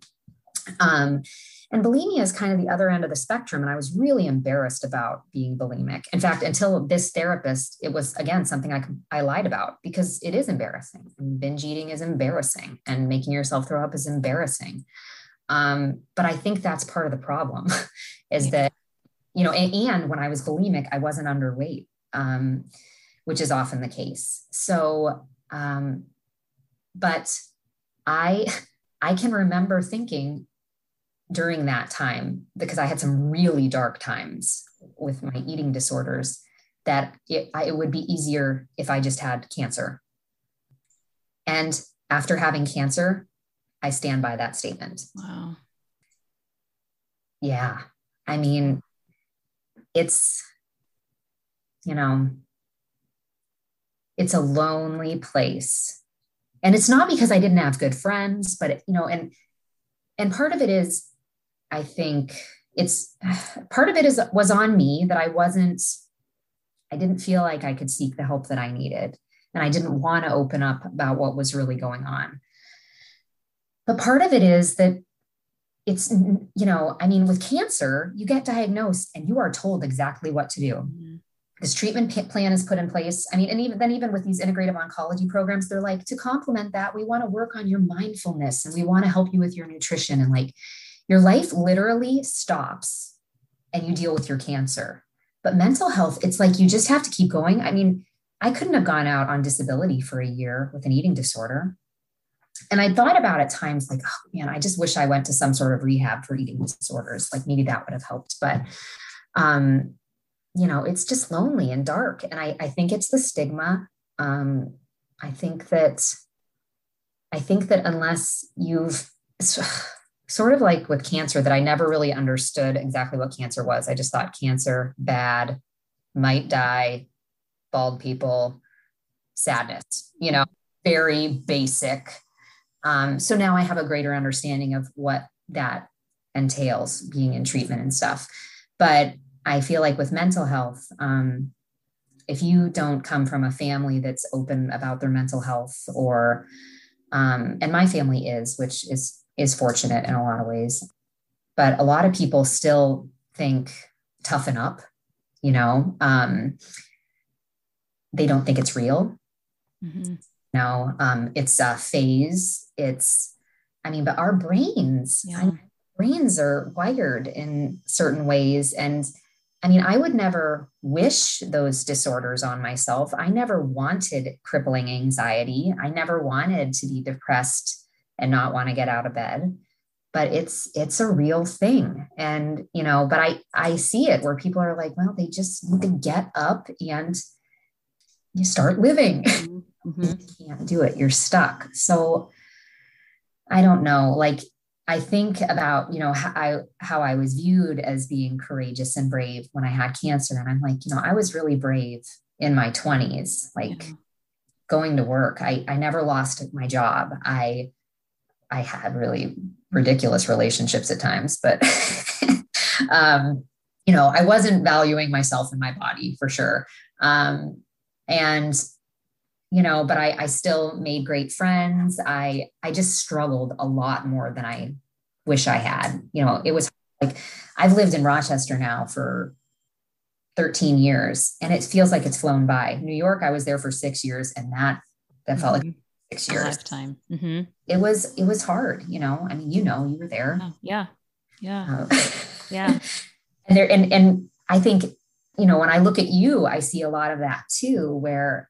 Um, and bulimia is kind of the other end of the spectrum. And I was really embarrassed about being bulimic. In fact, until this therapist, it was again something I, I lied about because it is embarrassing. And binge eating is embarrassing and making yourself throw up is embarrassing. Um, but I think that's part of the problem is that, you know, and, and, when I was bulimic, I wasn't underweight, um, which is often the case. So, um, but I, I can remember thinking, during that time because I had some really dark times with my eating disorders that it, I, it would be easier if I just had cancer. And after having cancer, I stand by that statement. Wow. Yeah. I mean, it's, you know, it's a lonely place. And it's not because I didn't have good friends, but, you know, and, and part of it is I think it's part of it is was on me that I wasn't I didn't feel like I could seek the help that I needed and I didn't want to open up about what was really going on. But part of it is that it's you know, I mean with cancer, you get diagnosed and you are told exactly what to do. Mm-hmm. This treatment plan is put in place. I mean, and even then, even with these integrative oncology programs, they're like to complement that, we want to work on your mindfulness and we want to help you with your nutrition and like your life literally stops and you deal with your cancer. But mental health, it's like you just have to keep going. I mean, I couldn't have gone out on disability for a year with an eating disorder. And I thought about at times like, oh man, I just wish I went to some sort of rehab for eating disorders. Like maybe that would have helped. But um, you know, it's just lonely and dark. And I, I think it's the stigma. Um, I think that I think that unless you've sort of like with cancer that I never really understood exactly what cancer was. I just thought cancer, bad, might die, bald people, sadness, you know, very basic. Um, so now I have a greater understanding of what that entails being in treatment and stuff. But I feel like with mental health, um, if you don't come from a family that's open about their mental health or um, and my family is, which is is fortunate in a lot of ways. But a lot of people still think toughen up, you know. Um, they don't think it's real. Mm-hmm. No, um, it's a phase. It's, I mean, but our brains, yeah. I mean, brains are wired in certain ways. And I mean, I would never wish those disorders on myself. I never wanted crippling anxiety. I never wanted to be depressed and not want to get out of bed. But it's it's a real thing. And you know, but I I see it where people are like, well, they just need to get up and you start living. Mm-hmm. you can't do it. You're stuck. So I don't know. Like I think about, you know, how I, how I was viewed as being courageous and brave when I had cancer. And I'm like, you know, I was really brave in my 20s, like yeah. going to work. I, I never lost my job. I, I had really ridiculous relationships at times, but, um, you know, I wasn't valuing myself and my body for sure. Um, and you know but I, I still made great friends i i just struggled a lot more than i wish i had you know it was like i've lived in rochester now for 13 years and it feels like it's flown by new york i was there for six years and that that felt like mm-hmm. Six years lifetime mm-hmm. it was it was hard you know i mean you know you were there yeah yeah uh, yeah and there and and i think you know when i look at you i see a lot of that too where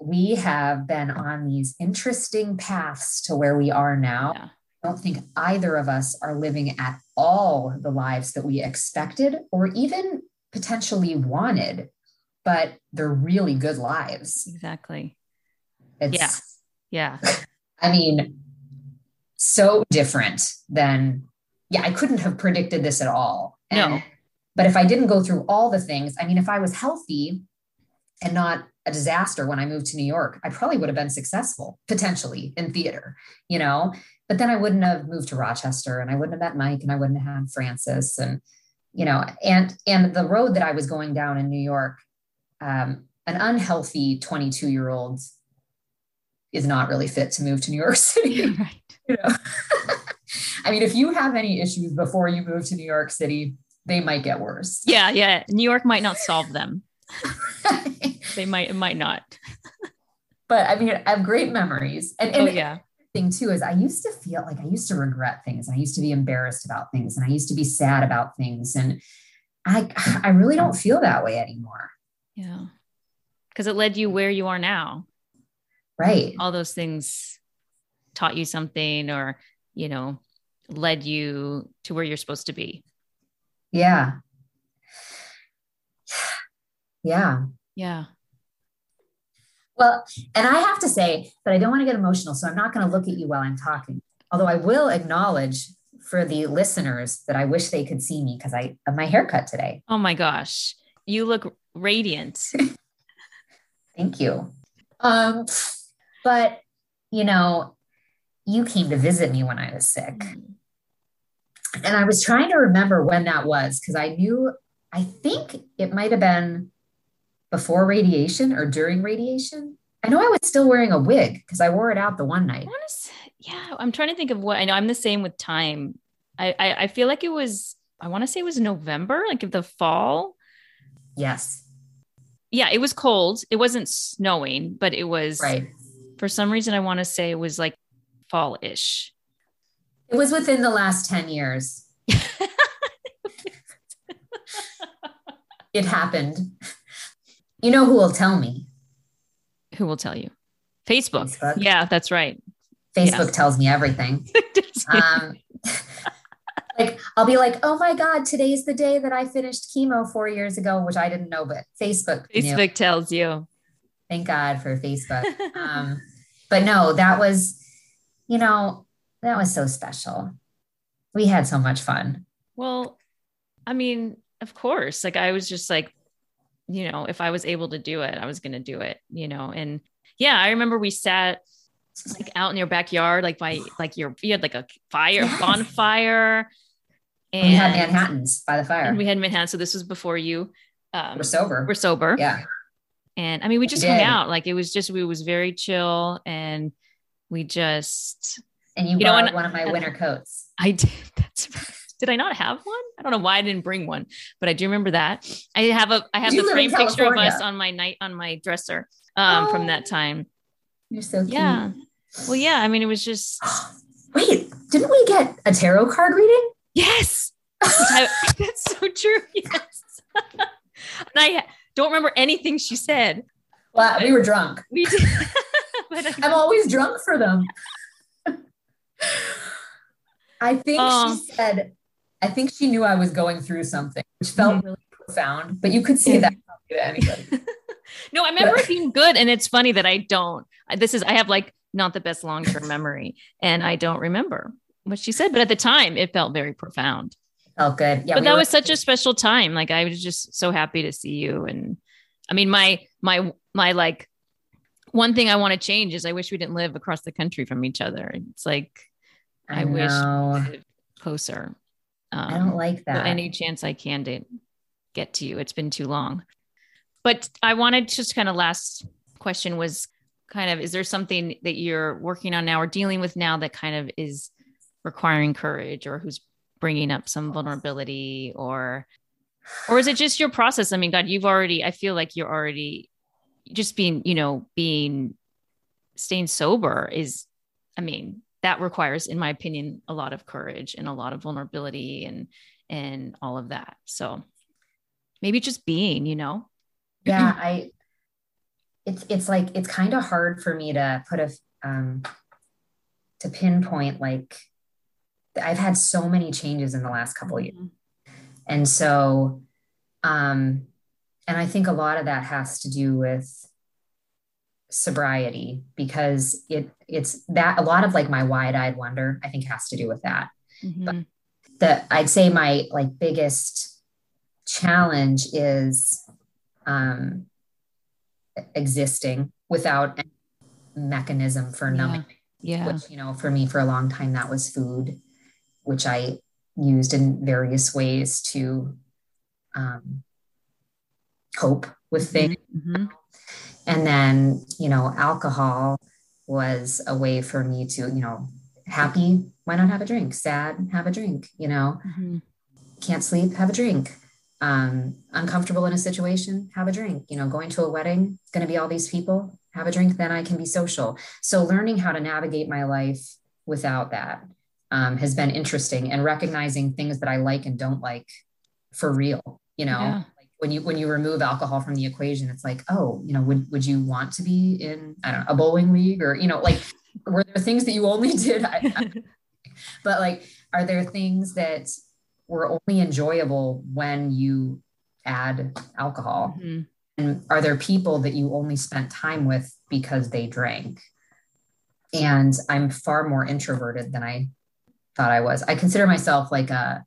we have been on these interesting paths to where we are now. Yeah. I don't think either of us are living at all the lives that we expected or even potentially wanted, but they're really good lives. Exactly. It's, yeah. Yeah. I mean, so different than, yeah, I couldn't have predicted this at all. And, no. But if I didn't go through all the things, I mean, if I was healthy and not a disaster when I moved to New York, I probably would have been successful potentially in theater, you know, but then I wouldn't have moved to Rochester and I wouldn't have met Mike and I wouldn't have had Frances and, you know, and, and the road that I was going down in New York, um, an unhealthy 22 year old is not really fit to move to New York City. Right. You know? I mean, if you have any issues before you move to New York City, they might get worse. Yeah. Yeah. New York might not solve them. they might, it might not. but I mean, I have great memories. And, and oh, yeah. Thing too is I used to feel like I used to regret things. And I used to be embarrassed about things and I used to be sad about things. And I I really don't feel that way anymore. Yeah. Because it led you where you are now. Right. All those things taught you something or, you know, led you to where you're supposed to be. Yeah. Yeah. Yeah. Well, and I have to say that I don't want to get emotional, so I'm not going to look at you while I'm talking. Although I will acknowledge for the listeners that I wish they could see me because I of my haircut today. Oh my gosh, you look radiant. Thank you. Um, but you know, you came to visit me when I was sick. Mm. And I was trying to remember when that was because I knew I think it might have been before radiation or during radiation. I know I was still wearing a wig because I wore it out the one night. yeah, I'm trying to think of what I know. I'm the same with time. I, I, I feel like it was. I want to say it was November, like in the fall. Yes. Yeah, it was cold. It wasn't snowing, but it was. Right. For some reason, I want to say it was like fall-ish. It was within the last ten years. it happened. You know who will tell me? Who will tell you? Facebook. Facebook. Yeah, that's right. Facebook yeah. tells me everything. um, like I'll be like, oh my God, today's the day that I finished chemo four years ago, which I didn't know, but Facebook. Facebook knew. tells you. Thank God for Facebook. um, but no, that was, you know, that was so special. We had so much fun. Well, I mean, of course. Like I was just like, you know, if I was able to do it, I was going to do it, you know. And yeah, I remember we sat like out in your backyard, like by like your you had like a fire yes. bonfire. And we had Manhattans by the fire. And we had Manhattan. So this was before you um, we're sober. We're sober. Yeah. And I mean, we just hung out. Like it was just we was very chill and we just and you, you know, one of my winter coats. I did. That's right. Did I not have one? I don't know why I didn't bring one, but I do remember that. I have a I have You the frame picture of us on my night on my dresser um from Oh. that time. You're so cute. Yeah. Well, yeah, I mean it was just Wait, didn't we get a tarot card reading? yes. That's so true. Yes. and I don't remember anything she said. Well, we were drunk. We did. I'm always drunk for them. I think Oh. she said, I think she knew I was going through something, which felt Mm-hmm. really profound, but you could see that to anybody. no, I remember it being good, and it's funny that I don't. This is I have like not the best long term memory, and I don't remember what she said. But at the time, it felt very profound. Felt good. Yeah. but we that were- was such a special time. Like I was just so happy to see you, and I mean, my my my like one thing I want to change is I wish we didn't live across the country from each other. It's like I, wish we lived closer. Um, I don't like that. any chance I can to get to you. It's been too long. But I wanted just kind of last question was kind of is there something that you're working on now or dealing with now that kind of is requiring courage or who's bringing up some vulnerability or or is it just your process? I mean, God, you've already I feel like you're already just being, you know, being staying sober is I mean, that requires in my opinion a lot of courage and a lot of vulnerability and and all of that. So maybe just being, you know. yeah i it's it's like it's kind of hard for me to put a um to pinpoint like i've had so many changes in the last couple of years and so um and i think a lot of that has to do with sobriety because it it's that a lot of like my wide-eyed wonder i think has to do with that Mhm. the I'd say my like biggest challenge is um existing without any mechanism for Yeah. numbing Yeah. which you know for me for a long time that was food which i used in various ways to um cope with things. Mhm. and then you know alcohol was a way for me to you know happy why not have a drink? Sad have a drink you know? Mhm. can't sleep have a drink. Um uncomfortable in a situation have a drink. You know going to a wedding going to be all these people have a drink then i can be social. So learning how to navigate my life without that um, has been interesting and recognizing things that i like and don't like for real you know Yeah. like when you when you remove alcohol from the equation it's like oh you know would would you want to be in i don't know a bowling league or you know like were there things that you only did I, I- but like are there things that were only enjoyable when you add alcohol Mhm. and are there people that you only spent time with because they drank and i'm far more introverted than i thought i was i consider myself like a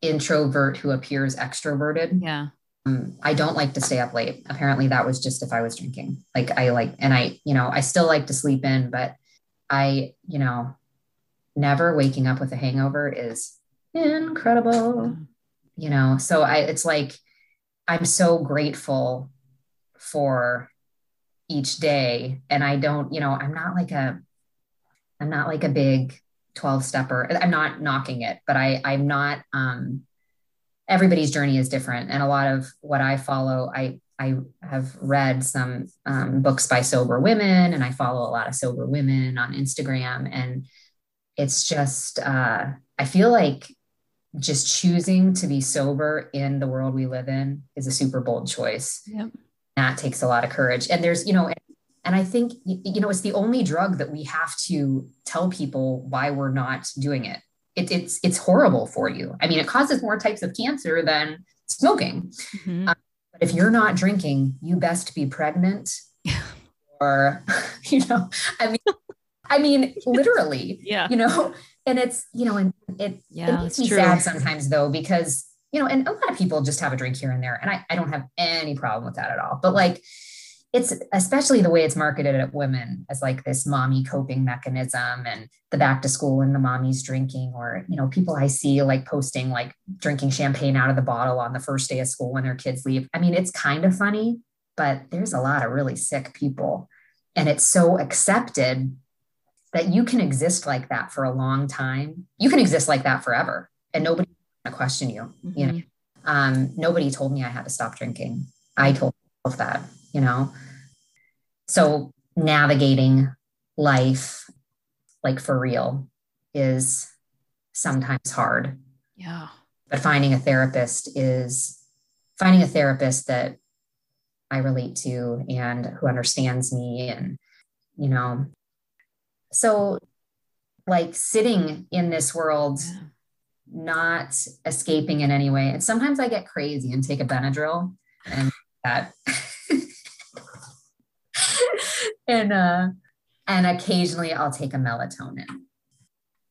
introvert who appears extroverted Yeah. um, I don't like to stay up late. Apparently, that was just if I was drinking. Like I like, and I, you know, I still like to sleep in, but I, you know, never waking up with a hangover is incredible. You know, so I, it's like I'm so grateful for each day, and I don't, you know, I'm not like a, I'm not like a big 12 stepper. I'm not knocking it, but I, I'm not, um, everybody's journey is different and a lot of what i follow i i have read some um, books by sober women and i follow a lot of sober women on instagram and it's just uh, i feel like just choosing to be sober in the world we live in is a super bold choice Yep. that takes a lot of courage and there's you know and i think you know it's the only drug that we have to tell people why we're not doing it it, it's it's horrible for you. I mean, it causes more types of cancer than smoking. Mhm. But if you're not drinking, you best be pregnant, or you know, I mean, I mean, literally, Yeah. you know. And it's you know, and it it Yeah. makes It's me true. sad sometimes though because you know, and a lot of people just have a drink here and there, and I I don't have any problem with that at all. But like. It's especially the way it's marketed at women as like this mommy coping mechanism and the back to school and the mommy's drinking, or, you know, people I see like posting like drinking champagne out of the bottle on the first day of school when their kids leave. I mean, it's kind of funny, but there's a lot of really sick people. And it's so accepted that you can exist like that for a long time. You can exist like that forever and nobody to question you. Mm-hmm. You know, um, nobody told me I had to stop drinking. I told myself that, you know. So navigating life like for real is sometimes hard. Yeah. But finding a therapist is finding a therapist that I relate to and who understands me and you know so like sitting in this world yeah. not escaping in any way and sometimes I get crazy and take a Benadryl and that and uh and occasionally I'll take a melatonin.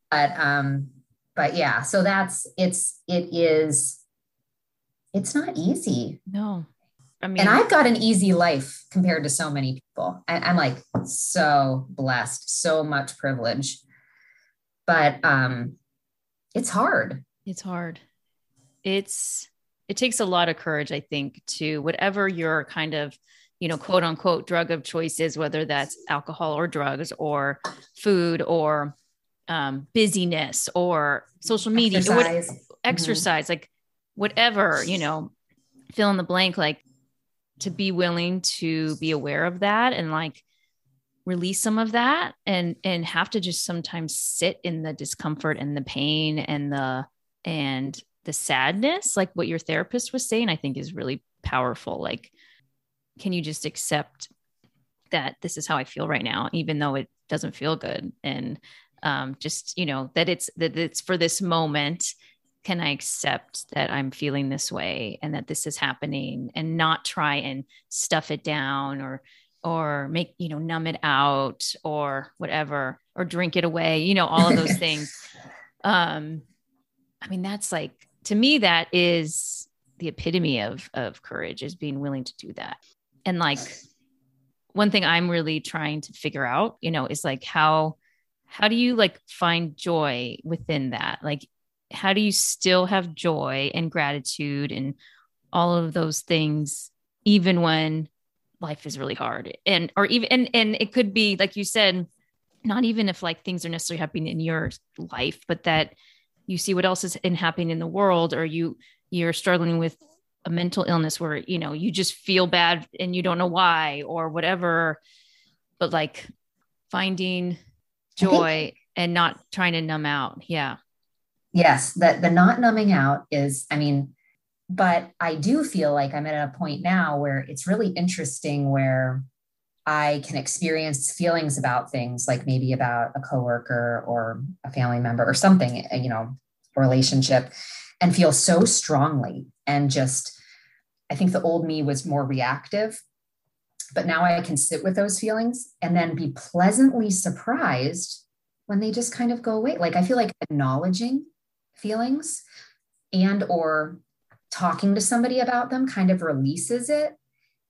But um, but yeah, so that's it's it is it's not easy. No. I mean, and I've got an easy life compared to so many people. I, I'm like so blessed, so much privilege. But um it's hard. It's hard. It's it takes a lot of courage, I think, to whatever your kind of you know, quote unquote drug of choice is, whether that's alcohol or drugs or food or um, busyness or social media, exercise, what, exercise mm-hmm. like whatever, you know, fill in the blank, like to be willing to be aware of that and like release some of that and and have to just sometimes sit in the discomfort and the pain and the and the sadness like what your therapist was saying i think is really powerful like can you just accept that this is how I feel right now, even though it doesn't feel good? And um, just, you know, that it's that it's for this moment. Can I accept that I'm feeling this way and that this is happening and not try and stuff it down or or make, you know, numb it out or whatever, or drink it away, you know, all of those things. Um, I mean, that's like to me, that is the epitome of of courage is being willing to do that and like one thing i'm really trying to figure out you know is like how how do you like find joy within that? Like how do you still have joy and gratitude and all of those things even when life is really hard? And or even and and it could be like you said not even if like things are necessarily happening in your life but that you see what else is in happening in the world or you you're struggling with a mental illness where you know you just feel bad and you don't know why or whatever but like finding joy and not trying to numb out. Yeah. Yes the the not numbing out is i mean but i do feel like i'm at a point now where it's really interesting where i can experience feelings about things like maybe about a coworker or a family member or something you know relationship and feel so strongly and just I think the old me was more reactive, but now I can sit with those feelings and then be pleasantly surprised when they just kind of go away. Like I feel like acknowledging feelings and or talking to somebody about them kind of releases it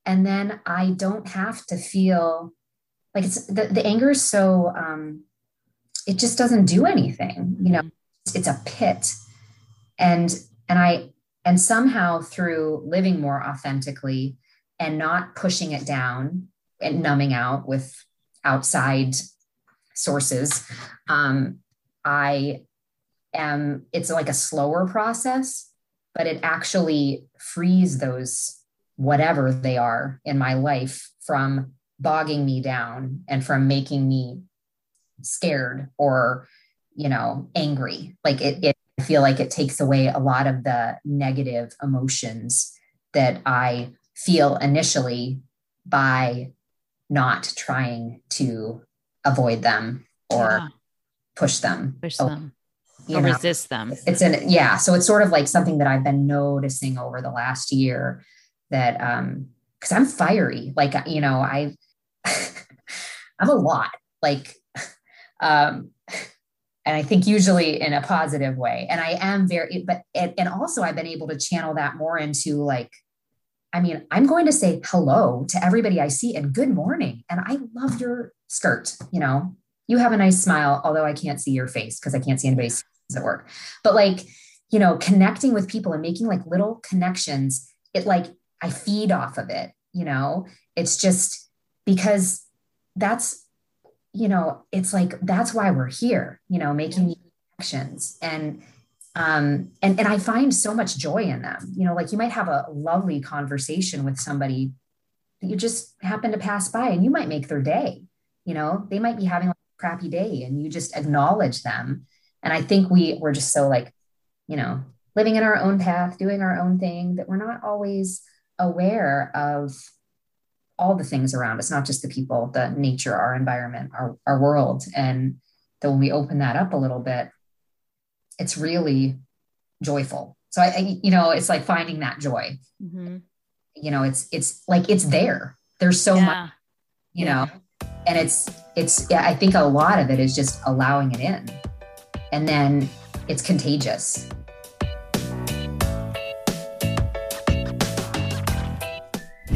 and then I don't have to feel like it's the, the anger is so um it just doesn't do anything, you know. It's a pit. And and I and somehow through living more authentically and not pushing it down and numbing out with outside sources, um, I am, it's like a slower process, but it actually frees those, whatever they are in my life, from bogging me down and from making me scared or you know angry. Like it, it feel like it takes away a lot of the negative emotions that I feel initially by not trying to avoid them or yeah. push them. Push them. or know, resist them. It's an yeah. So it's sort of like something that I've been noticing over the last year that um because I'm fiery. Like you know, I I'm a lot. Like um and i think usually in a positive way. And i am very but and, also i've been able to channel that more into like i mean i'm going to say hello to everybody i see and good morning. And i love your skirt you know? You have a nice smile although i can't see your face because i can't see anybody's at work. But like you know connecting with people and making like little connections it like i feed off of it you know? It's just because that's you know, it's like that's why we're here, you know, making connections. And um, and and I find so much joy in them. You know, like you might have a lovely conversation with somebody that you just happen to pass by, and you might make their day. You know, they might be having a crappy day, and you just acknowledge them. And I think we we're just so like, you know, living in our own path, doing our own thing that we're not always aware of all the things around us, not just the people, the nature, our environment, our, our world. And that when we open that up a little bit, it's really joyful. So I, I you know, it's like finding that joy. Mm-hmm. You know, it's it's like it's there. There's so yeah. much, you yeah. know, and it's it's yeah, I think a lot of it is just allowing it in. And then it's contagious.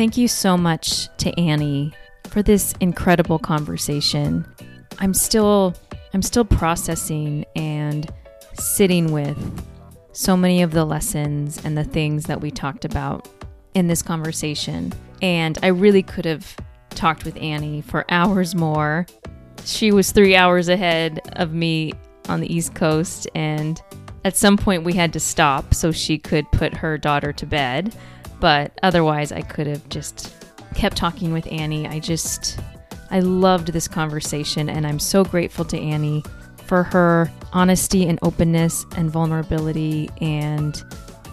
Thank you so much to Annie for this incredible conversation. I'm still I'm still processing and sitting with so many of the lessons and the things that we talked about in this conversation. And I really could have talked with Annie for hours more. She was three hours ahead of me on the East Coast, and at some point we had to stop so she could put her daughter to bed. But otherwise, I could have just kept talking with Annie. I just, I loved this conversation, and I'm so grateful to Annie for her honesty and openness and vulnerability and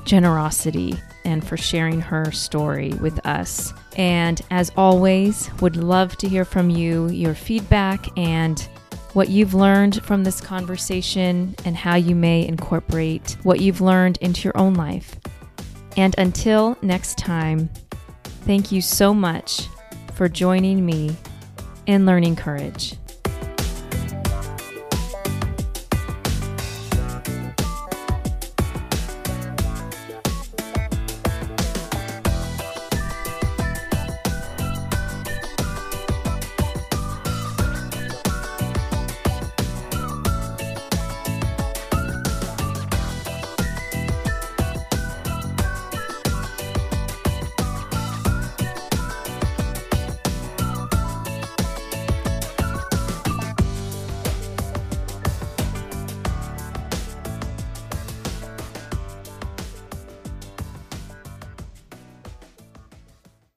generosity and for sharing her story with us. And as always, would love to hear from you, your feedback, and what you've learned from this conversation and how you may incorporate what you've learned into your own life. And until next time, thank you so much for joining me in Learning Courage.